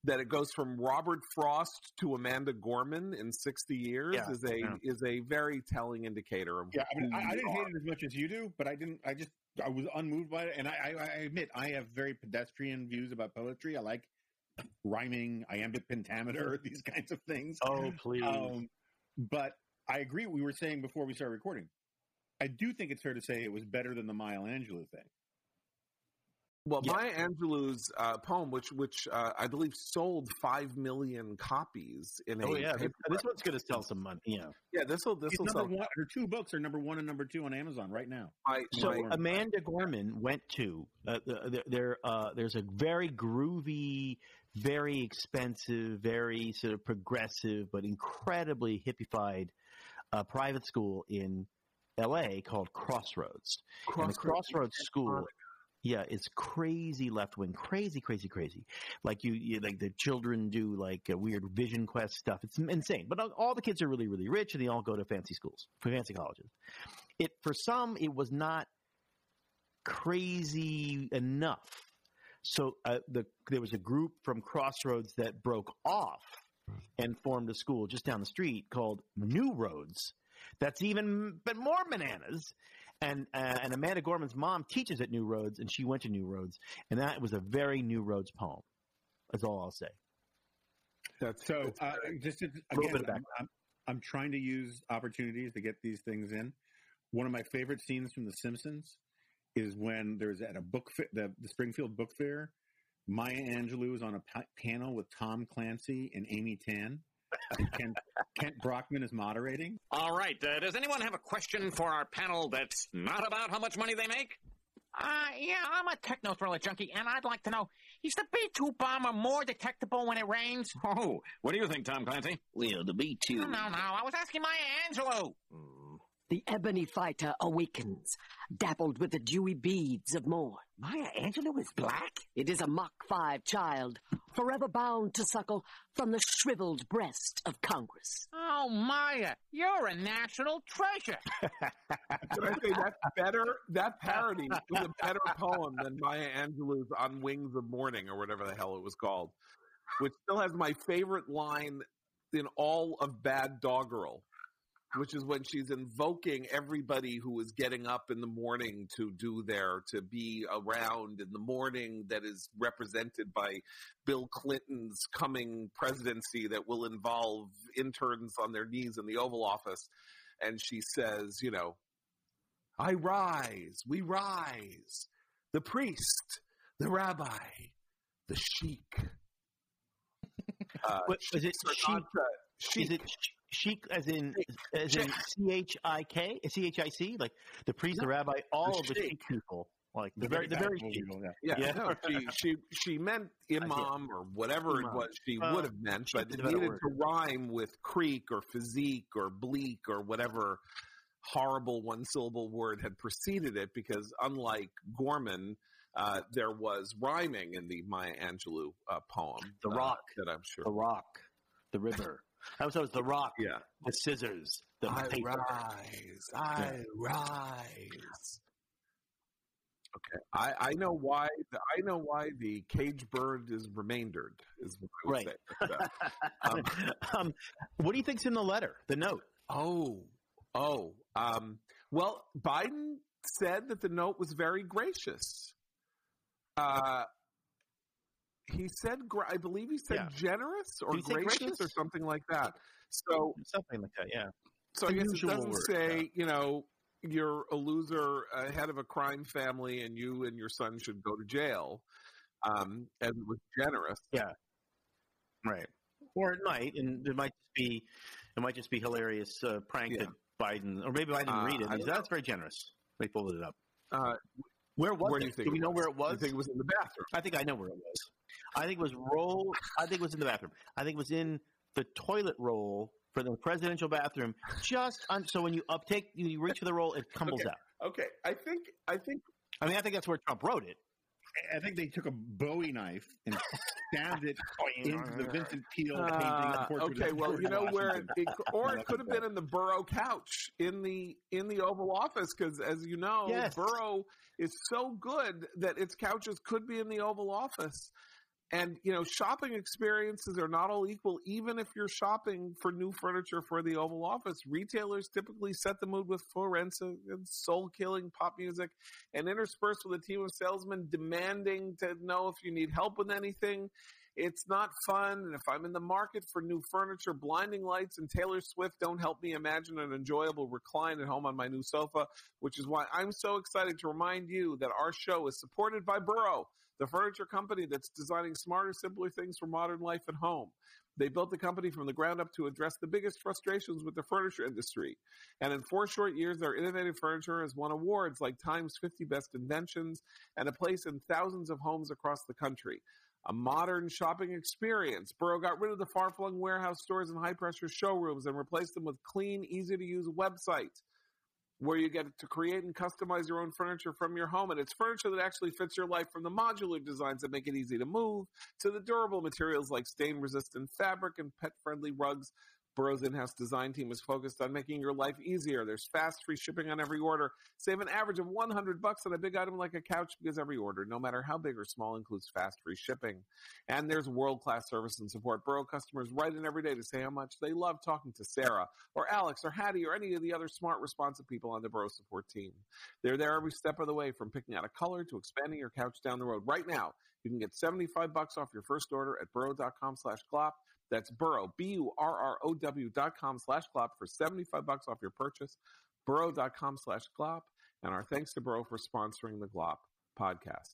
That it goes from Robert Frost to Amanda Gorman in 60 years Yeah, is a yeah. is a very telling indicator of Yeah, I mean, I, I didn't are. hate it as much as you do, but I didn't. I just I was unmoved by it, and I, I, I admit I have very pedestrian views about poetry. I like rhyming, iambic pentameter, these kinds of things. Oh please. Um, but I agree. We were saying before we started recording. I do think it's fair to say it was better than the Maya Angelou thing. Well, Yeah. Maya Angelou's uh, poem, which which uh, I believe sold five million copies in oh a yeah, this, paper- this one's going to sell some money. You know. yeah. This will this will sell. one. Her two books are number one and number two on Amazon right now. My, So my- Amanda Gorman went to uh, there. there uh, there's a very groovy, very expensive, very sort of progressive, but incredibly hippified uh, private school in L.A. called Crossroads. and the Crossroads School, yeah, it's crazy left wing, crazy, crazy, crazy. Like you, you, like the children do like a weird Vision Quest stuff. It's insane. But all- all the kids are really, really rich, and they all go to fancy schools, fancy colleges. It for some, it was not crazy enough. So uh, the there was a group from Crossroads that broke off and formed a school just down the street called New Roads. That's even but more bananas. And uh, and Amanda Gorman's mom teaches at New Roads, and she went to New Roads, and that was a very New Roads poem. That's all I'll say. That's So uh, just to, again, I'm, I'm, I'm trying to use opportunities to get these things in. One of my favorite scenes from The Simpsons is when there's at a book fair, the, the Springfield Book Fair. Maya Angelou is on a pa- panel with Tom Clancy and Amy Tan. And Kent, Kent Brockman is moderating. All right. Uh, does anyone have a question for our panel that's not about how much money they make? Uh, yeah, I'm a techno thriller junkie, and I'd like to know, is the B-2 bomber more detectable when it rains? Oh, what do you think, Tom Clancy? Well, the B 2. no, no, I was asking Maya Angelou. The ebony fighter awakens, dappled with the dewy beads of morn. Maya Angelou is black? It is a Mach 5 child, forever bound to suckle from the shriveled breast of Congress. Oh, Maya, you're a national treasure. Can I say that's better? That parody was a better poem than Maya Angelou's "On Wings of Morning" or whatever the hell it was called, which still has my favorite line in all of Bad Doggerel, which is when she's invoking everybody who is getting up in the morning to do their to be around in the morning that is represented by Bill Clinton's coming presidency that will involve interns on their knees in the Oval Office. And she says, you know, I rise, we rise, the priest, the rabbi, the sheik. Uh, What, is it not, uh, Is it chic as in as in C H I K C H I C like the priest, the rabbi, all of the sheik. people, like the very the very chic. Yeah, Yeah. no, she she she meant imam or whatever it was she Uh, would have meant, but it needed word. to rhyme with creek or physique or bleak or whatever horrible one syllable word had preceded it because unlike Gorman, uh, there was rhyming in the Maya Angelou uh, poem. The uh, Rock. that I'm sure. The rock, the river. That was always the rock, Yeah. the scissors, the I paper. rise, I rise. Okay, I, I know why. I know why the cage bird is remaindered. Is what I would Right. say. But, uh, um, um, what do you think's in the letter, the note? oh, oh. Um, well, Biden said that the note was very gracious. Uh, he said, I believe he said Yeah. generous or Did he say gracious, gracious? or something like that. So Something like that, yeah. So I guess it doesn't word, say, you know, you're a loser, uh, head of a crime family, and you and your son should go to jail. Um, and it was generous. Yeah, right. Or it might, and it might just be, it might just be hilarious uh, prank Yeah. that Biden, or maybe I didn't Uh, read it. I He don't said, That's very generous. They pulled it up. Uh, Where was where it? do you think? Do we it know was? where it was? I think it was in the bathroom? I think I know where it was. I think it was roll. I think it was in the bathroom. I think it was in the toilet roll for the presidential bathroom. Just on, so when you uptake, you reach for the roll, it tumbles Okay. out. Okay, I think I think I mean, I think that's where Trump wrote it. I think they took a Bowie knife and stabbed it into the Vincent Peale painting. Uh, portrait okay, well, you know where, it, it, or it could have been in the Burrow couch in the in the Oval Office because, as you know, Yes. Burrow is so good that its couches could be in the Oval Office. And you know, shopping experiences are not all equal. Even if you're shopping for new furniture for the Oval Office, retailers typically set the mood with forensic and soul-killing pop music, and interspersed with a team of salesmen demanding to know if you need help with anything. It's not fun. And if I'm in the market for new furniture, blinding lights and Taylor Swift don't help me imagine an enjoyable recline at home on my new sofa, which is why I'm so excited to remind you that our show is supported by Burrow, the furniture company that's designing smarter, simpler things for modern life at home. They built the company from the ground up to address the biggest frustrations with the furniture industry. And in four short years, their innovative furniture has won awards like Time's 50 Best Inventions and a place in thousands of homes across the country a modern shopping experience. Burrow got rid of the far flung warehouse stores and high pressure showrooms and replaced them with clean, easy to use websites where you get to create and customize your own furniture from your home. And it's furniture that actually fits your life from the modular designs that make it easy to move to the durable materials like stain resistant fabric and pet friendly rugs. Burrow's in-house design team is focused on making your life easier. There's fast free shipping on every order. Save an average of 100 bucks on a big item like a couch because every order, no matter how big or small, includes fast free shipping. And there's world-class service and support. Burrow customers write in every day to say how much they love talking to Sarah or Alex or Hattie or any of the other smart, responsive people on the Burrow support team. They're there every step of the way from picking out a color to expanding your couch down the road. Right now, you can get 75 bucks off your first order at burrow.com slash glop. That's burrow, B-U-R-R-O-W dot com slash glop for 75 bucks off your purchase. Burrow.com slash glop. And our thanks to Burrow for sponsoring the Glop podcast.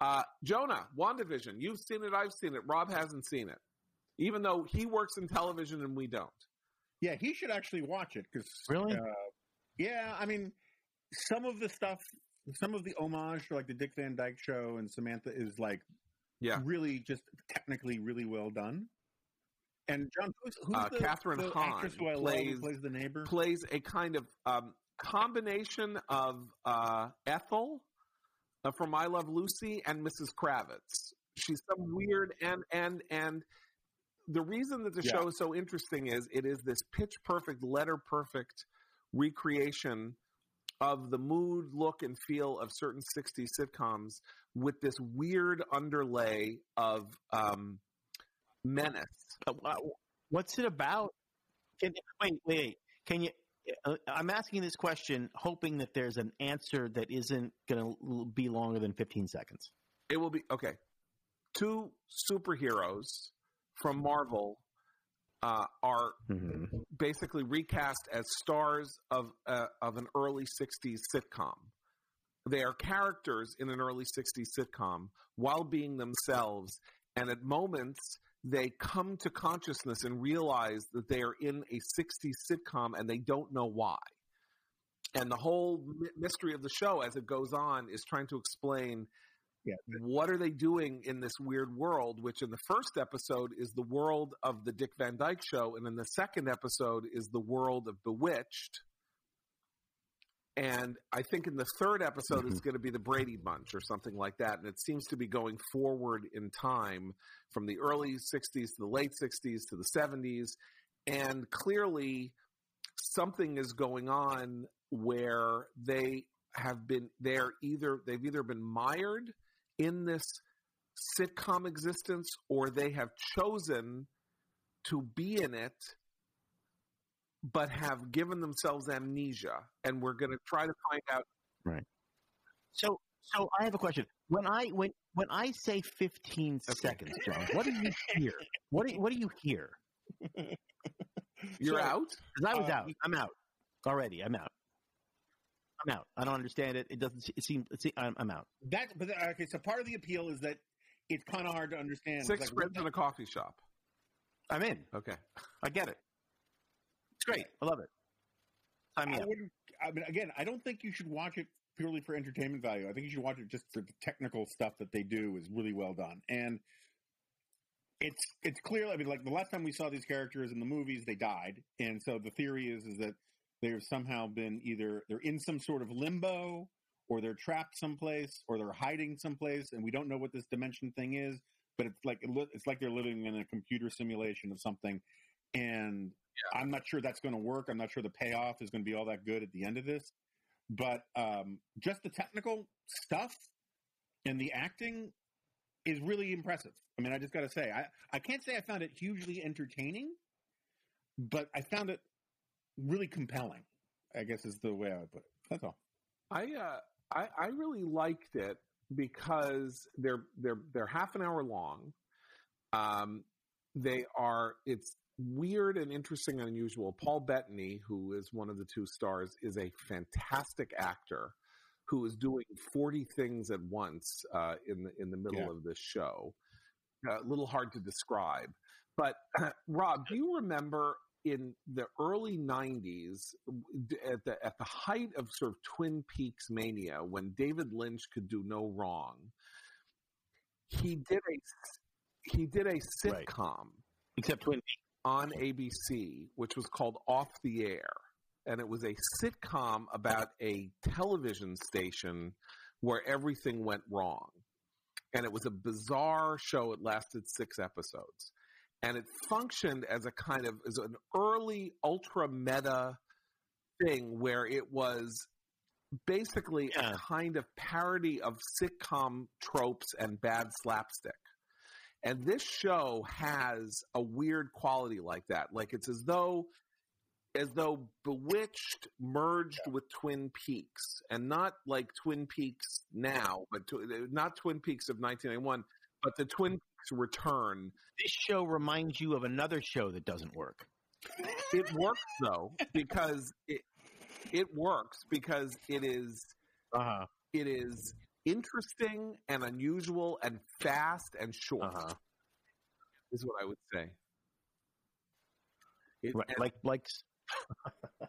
Uh, Jonah, WandaVision. You've seen it. I've seen it. Rob hasn't seen it. Even though he works in television and we don't. Yeah, he should actually watch it because Really? Uh, yeah, I mean, some of the stuff, some of the homage to like the Dick Van Dyke Show and Samantha is like Yeah. really just technically really well done. And John, who's, who's Uh, the, Kathryn the Hahn actress who I plays- who plays the neighbor? plays a kind of um, combination of uh, Ethel uh, from I Love Lucy and Mrs. Kravitz. She's some weird and and and the reason that the Yeah. show is so interesting is it is this pitch perfect, letter perfect recreation of the mood, look, and feel of certain 60s sitcoms with this weird underlay of um, menace. What's it about? Can, wait, wait. Can you? Uh, I'm asking this question, hoping that there's an answer that isn't going to be longer than 15 seconds. It will be okay. Two superheroes from Marvel uh, are basically recast as stars of uh, of an early '60s sitcom. They are characters in an early '60s sitcom while being themselves, and at moments they come to consciousness and realize that they are in a '60s sitcom and they don't know why. And the whole mystery of the show, as it goes on, is trying to explain Yeah. what are they doing in this weird world which in the first episode is the world of the dick van dyke show and in the second episode is the world of bewitched and i think in the third episode it's mm-hmm. going to be the brady bunch or something like that and it seems to be going forward in time from the early 60s to the late 60s to the 70s and clearly something is going on where they have been they're either they've either been mired in this sitcom existence or they have chosen to be in it but have given themselves amnesia and we're going to try to find out Right. So, so I have a question. When I when when I say 15 seconds, John, what do you hear? What do you, what do you hear? you're So- out Because I was Uh, out. I'm out already. I'm out. I'm out. I don't understand it. It doesn't. It seems. It seem, I'm, I'm out. That, but uh, okay. So part of the appeal is that it's kind of hard to understand. Six like, spreads in a coffee shop I'm in. okay I get it. It's great. I love it. Sign me I up. wouldn't. I mean, again, I don't think you should watch it purely for entertainment value. I think you should watch it just for the technical stuff that they do is really well done, and it's it's clear. I mean, like the last time we saw these characters in the movies, they died, and so the theory is is that they've somehow been either they're in some sort of limbo, or they're trapped someplace, or they're hiding someplace, and we don't know what this dimension thing is. But it's like it li- it's like they're living in a computer simulation of something, and I'm not sure that's going to work. I'm not sure the payoff is going to be all that good at the end of this. But um, just the technical stuff and the acting is really impressive. I mean, I just got to say, I, I can't say I found it hugely entertaining, but I found it really compelling. I guess is the way I would put it. That's all. I uh, I I really liked it because they're they're they're half an hour long. Um, they are it's weird and interesting and unusual. Paul Bettany, who is one of the two stars, is a fantastic actor who is doing forty things at once uh, in the in the middle Yeah. of this show. Uh, a little hard to describe, but Rob, do you remember in the early 90s at the at the height of sort of twin peaks mania when david lynch could do no wrong he did a he did a Right. sitcom Except Twin Peaks. On abc which was called off the air and it was a sitcom about a television station where everything went wrong and it was a bizarre show it lasted six episodes and it functioned as a kind of as an early ultra meta thing where it was basically Yeah. a kind of parody of sitcom tropes and bad slapstick. And this show has a weird quality like that. Like it's as though as though Bewitched merged with Twin Peaks, and not like Twin Peaks now, but to, not Twin Peaks of 1991, but the Twin Peaks Return. This show reminds you of another show that doesn't work. It works though because it it works because it is Uh-huh. it is interesting and unusual and fast and short. Uh-huh. Is what I would say. It- Right. and- Like like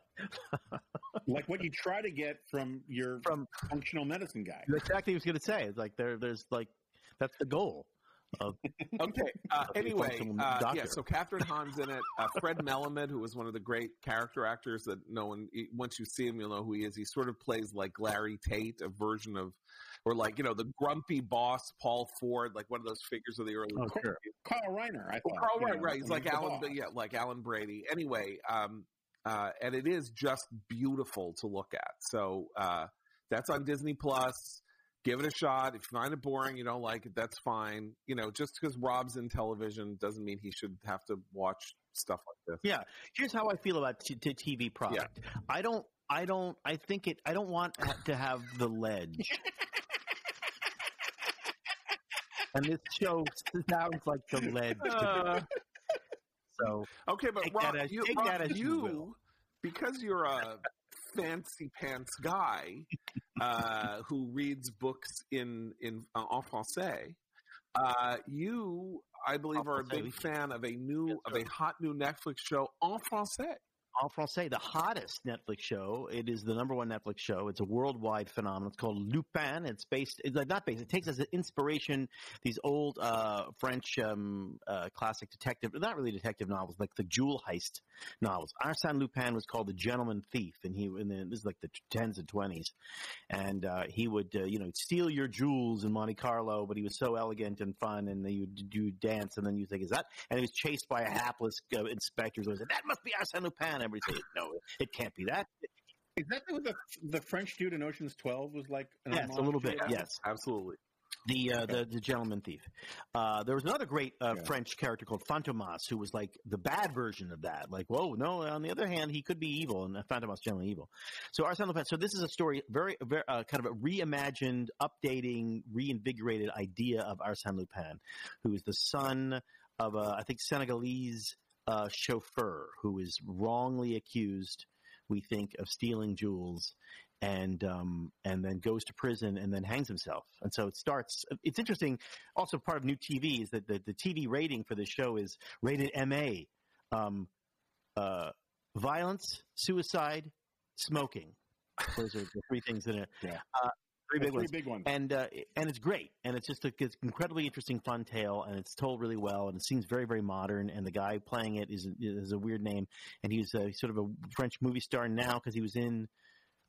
like what you try to get from your From- functional medicine guy. that's exactly what I was going to say. It's like there there's like that's the goal of Okay. Uh, Okay, anyway, uh, yeah. So Kathryn Hahn's in it. Uh, Fred Melamed, who was one of the great character actors that no one once you see him, you'll know who he is. He sort of plays like Larry Tate, a version of, or like you know the grumpy boss Paul Ford, like one of those figures of the early. Oh, sure. Carl Reiner, I thought. Carl, Reiner, right, know, right. He's like Alan, boss. yeah, like Alan Brady. Anyway, um, uh, and it is just beautiful to look at. So uh, that's on Disney Plus. Give it a shot. If you find it boring, you don't like it, that's fine. You know, just because Rob's in television doesn't mean he should have to watch stuff like this. Yeah, here's how I feel about t- t- TV product. I don't. I don't. I think it. I don't want to have the ledge. and this show sounds like the lead. to. Uh, so okay, but Take Rob, that as- you, Rob, you you because you're a fancy pants guy uh, who reads books in in uh, en français. Uh, you, I believe, are a big fan of a new of a hot new Netflix show en français. En français, the hottest Netflix show. It is the number one Netflix show. It's a worldwide phenomenon. It's called Lupin. It's based, it's not based. It takes as an inspiration these old uh, French um, uh, classic detective, not really detective novels, like the jewel heist novels. Arsène Lupin was called the gentleman thief, and he, and this is like the tens and twenties, and uh, he would, uh, you know, steal your jewels in Monte Carlo, but he was so elegant and fun, and you do dance, and then you think, is that? And he was chased by a hapless uh, inspector who said, that must be Arsène Lupin. Everybody said, no, it can't be that. Is that what the the French dude in Ocean's Twelve was like? an Yes, a little bit. that? Yes, Absolutely. the uh, the the gentleman thief. Uh, there was another great uh, Yeah. French character called Fantomas who was like the bad version of that. Like, whoa, no. On the other hand, he could be evil, and Fantomas generally evil. So Arsène Lupin. So this is a story, very, very uh, kind of a reimagined, updating, reinvigorated idea of Arsène Lupin, who is the son of a I think Senegalese uh, chauffeur who is wrongly accused, we think, of stealing jewels and um, and then goes to prison and then hangs himself. And so it starts. It's interesting. Also, part of new TV is that the, the TV rating for the show is rated MA. Um, uh, violence, suicide, smoking. Those are the three things in it. Yeah. Uh, three big three ones big ones. and uh, and it's great, and it's just a it's incredibly interesting, fun tale, and it's told really well, and it seems very, very modern. And the guy playing it is is a weird name, and he's a, sort of a French movie star now because he was in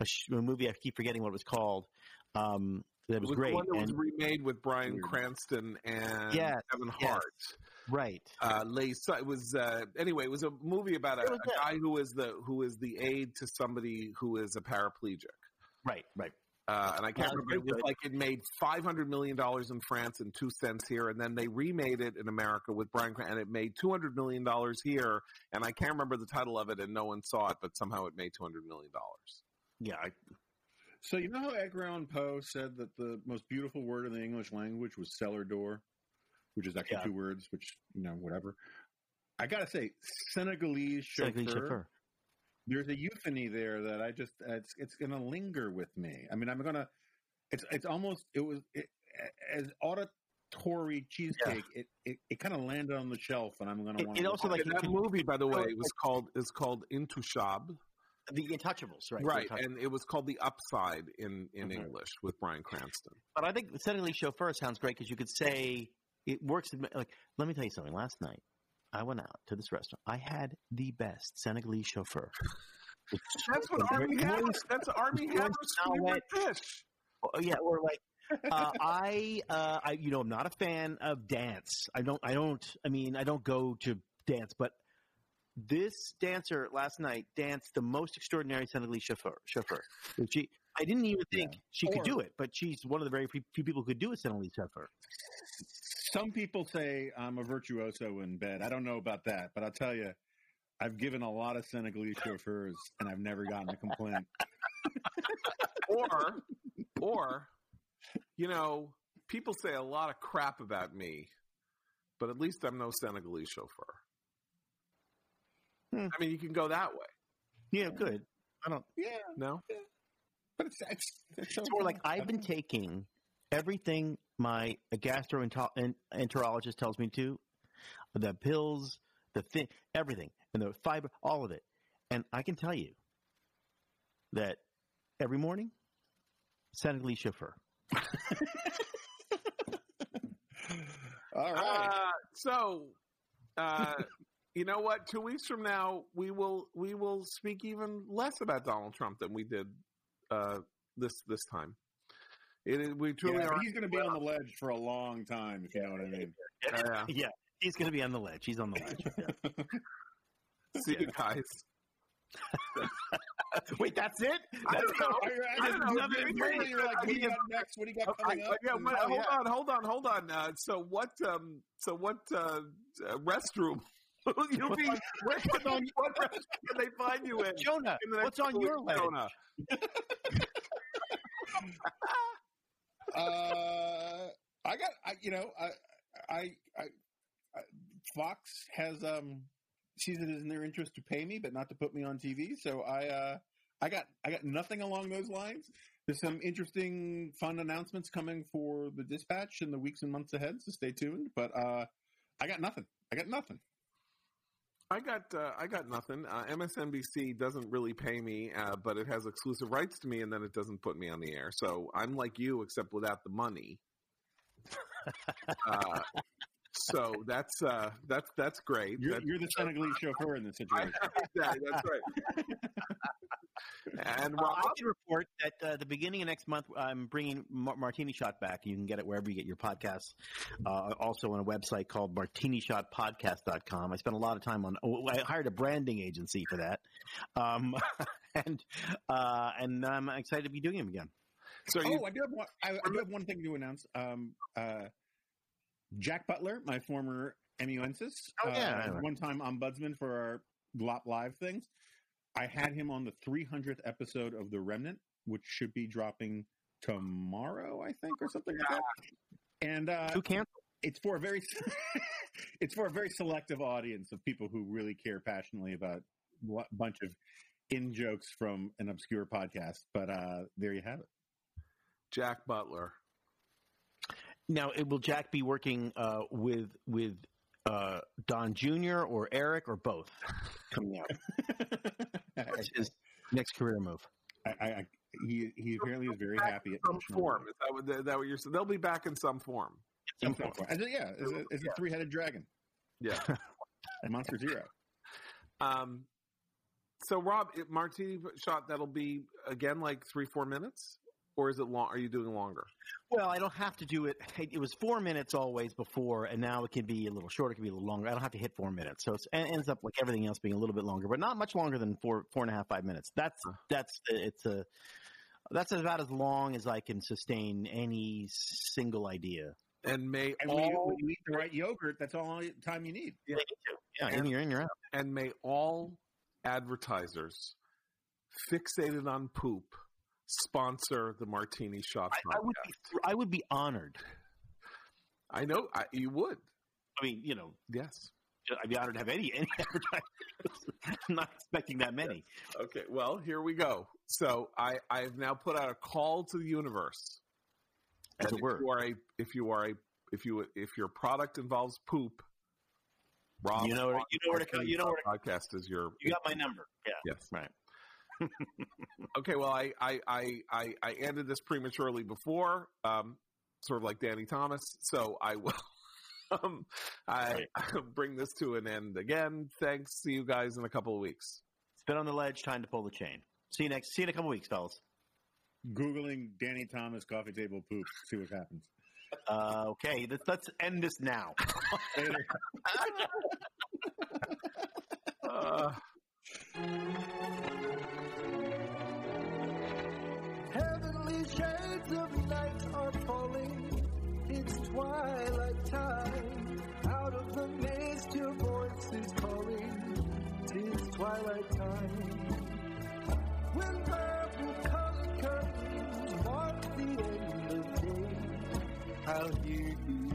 a, sh- a movie I keep forgetting what it was called. Um, that was, was great. the one that was remade with Bryan Weird. Cranston and Yes, Kevin yes. Hart. right. uh, lay so it was uh, anyway it was a movie about a, a guy who is the who is the aide to somebody who is a paraplegic Right, right. Uh, and I can't remember it was like it made five hundred million dollars in France and two cents here and then they remade it in America with Bryan Cran- and it made two hundred million dollars here and I can't remember the title of it and no one saw it but somehow it made two hundred million dollars Yeah, I, So you know how Edgar Allan Poe said that the most beautiful word in the English language was cellar door, which is actually Yeah. two words, which you know whatever. I gotta say, Senegalese chauffeur. Senegalese chauffeur. There's a euphony there that I just it's it's gonna linger with me. I mean, I'm gonna. It's it's almost it was it, as auditory cheesecake. It it, it kind of landed on the shelf, and I'm gonna It- want it also, like, that movie by the way was called is called Intouchable the Untouchables, right? right, The Untouchables. and it was called The Upside in in Mhm. English with Bryan Cranston But I think the Senegalese chauffeur sounds great because you could say it works. Like, let me tell you something. Last night, I went out to this restaurant. I had the best Senegalese chauffeur. That's what Armie Hammer. That's Armie Going Hammer's somewhere- favorite dish. Oh, yeah, or like uh, I, uh, I, you know, I'm not a fan of dance. I don't, I don't. I mean, I don't go to dance, but this dancer last night danced the most extraordinary Senegalese chauffeur. Chauffeur. She, I didn't even think she could do it, but she's one of the very few few people who could do a Senegalese chauffeur. Some people say I'm a virtuoso in bed. I don't know about that, but I'll tell you, I've given a lot of Senegalese chauffeurs, and I've never gotten a complaint. or or you know people say a lot of crap about me but at least i'm no senegalese chauffeur Hmm. i mean you can go that way Yeah, good. I don't. Yeah, no but it's it's, it's so It's more like. I've been taking everything my gastroenterologist tells me to, the pills, the thing, everything, and the fiber, all of it. And I can tell you that every morning, Senegalese chauffeur. All right. uh, so uh, you know what two weeks from now we will we will speak even less about donald trump than we did uh, this this time it, is- we truly Yeah, are he's going to be on the ledge for a long time, if you know what I mean. uh, Yeah, he's going to be on the ledge. He's on the ledge. see you guys Wait, that's it? I That's don't know. I don't know. Nothing- Maybe- You're like, what do you got next? What do you got Okay, coming up? yeah, And- oh, hold yeah. on, hold on, hold on. Uh, so what? Um, so what? Uh, uh, restroom? You'll be. Where can, they, what restroom can they find you in? Jonah, in what's on your weeks, ledge? Jonah? Uh, I got, I, you know, I, I, I, I, Fox has um sees it in their interest to pay me, but not to put me on TV. So I, uh, I got, I got nothing along those lines. There's some interesting, fun announcements coming for the Dispatch in the weeks and months ahead. So stay tuned. But uh, I got nothing. I got nothing. I got. Uh, I got nothing. Uh, MSNBC doesn't really pay me, uh, but it has exclusive rights to me, and then it doesn't put me on the air. So I'm like you, except without the money. uh, so that's uh, that's that's great. You're, That's- you're the Senegalese chauffeur in this situation. exactly, that's right. and Uh, Rob, I can report that uh, the beginning of next month, I'm bringing Mar- Martini Shot back. You can get it wherever you get your podcasts. Uh, also on a website called martinishotpodcast.com. I spent a lot of time on. oh, I hired a branding agency for that, um, and uh, and I'm excited to be doing them again. so oh, you, I do have one. I, I do have one thing to announce. Um, uh, Jack Butler, my former amanuensis, Oh, yeah. uh, one time ombudsman for our Glop Live things. I had him on the 300th episode of The Remnant, which should be dropping tomorrow, I think, or something like that. And uh, Who canceled? it's for a very it's for a very selective audience of people who really care passionately about a bunch of in jokes from an obscure podcast. But uh, there you have it. Jack Butler. Now, it, will Jack be working uh, with with uh, Don Jr. or Eric or both coming out? That's his next career move. I, I, I he he apparently is very happy at some form. Is that, what, is that what you're saying? They'll be back in some form. Some form. As a, yeah, it's a, as a three headed dragon, Yeah. and Monster Zero. um. So Rob, martini shot that'll be again like three four minutes, or is it long? Are you doing longer? Well, I don't have to do it. It was four minutes always before, and now it can be a little shorter. It can be a little longer. I don't have to hit four minutes, so it's, it ends up like everything else being a little bit longer, but not much longer than four four and a half five minutes. That's that's it's a that's about as long as I can sustain any single idea. And may And when you, all when you eat the right yogurt, that's all the time you need. Yeah, yeah And- in you're in, you're out. and may all advertisers fixated on poop sponsor the martini Shot. I, I would be I would be honored. I know I, you would. I mean, you know, Yes. I'd be honored to have any any advertisers. I'm not expecting that many. Okay. Well, here we go. So I I have now put out a call to the universe. As it were. If you are a if you if your product involves poop, Rob, You know you know where to go- you know where to podcast is your You got my number. Yeah. yes Right. Okay. Well, I I I I, I ended this prematurely before, um, sort of like Danny Thomas. So I will. Um, I bring this to an end again. Thanks. See you guys in a couple of weeks. It's been on the ledge. Time to pull the chain. See you next. See you in a couple of weeks, fellas. googling Danny Thomas coffee table poop. See what happens. Uh, okay, let's, let's end this now. Uh, twilight time. Out of the mist, your voice is calling. Tis twilight time. When purple colored curtains mark the end of day, I'll hear you,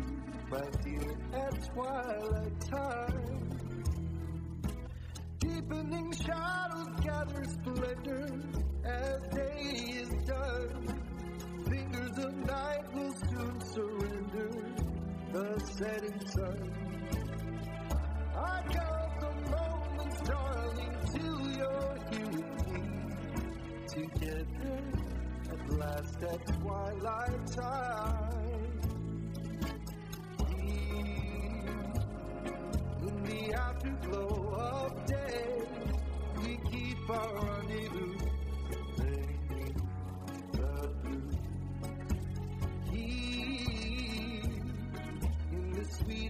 my dear, at twilight time. Deepening shadows gather splendor as day is done. Of night will soon surrender the setting sun. I count the moments, darling, till you're here with me. Together at last at twilight time. In the afterglow of day, we keep our rendezvous.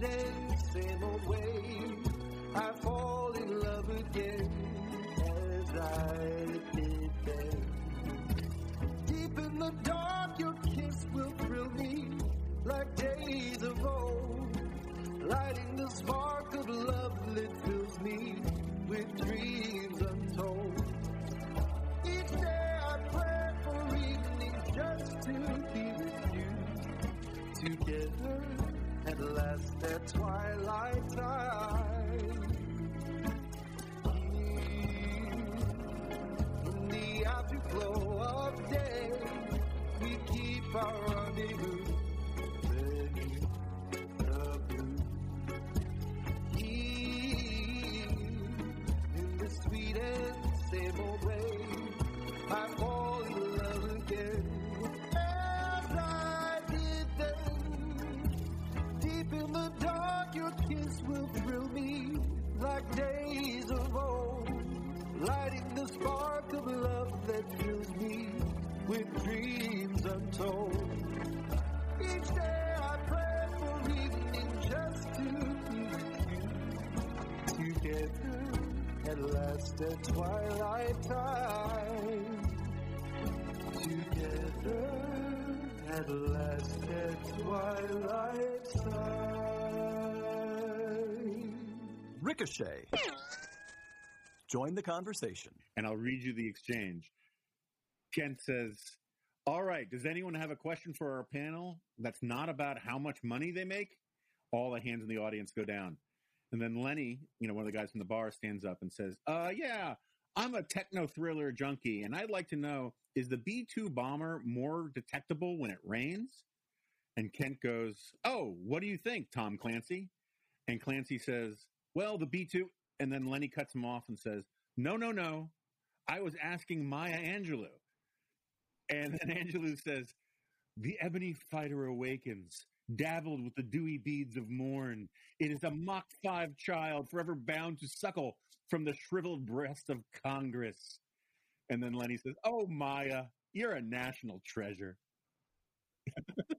And same old way, I fall in love again as I did then. Deep in the dark, your kiss will thrill me like days of old last at twilight time. Together at last at twilight time. Ricochet. Join the conversation. and I'll read you the exchange. Kent says, All right, does anyone have a question for our panel that's not about how much money they make? All the hands in the audience go down. And then Lenny, you know, one of the guys from the bar, stands up and says, Uh, yeah, I'm a techno thriller junkie, and I'd like to know is the B 2 bomber more detectable when it rains? And Kent goes, Oh, what do you think, Tom Clancy? And Clancy says, Well, the B 2. And then Lenny cuts him off and says, No, no, no. I was asking Maya Angelou. And then Angelou says, The ebony fighter awakens, dabbled with the dewy beads of morn. It is a Mach 5 child, forever bound to suckle from the shriveled breast of Congress. And then Lenny says, Oh, Maya, you're a national treasure.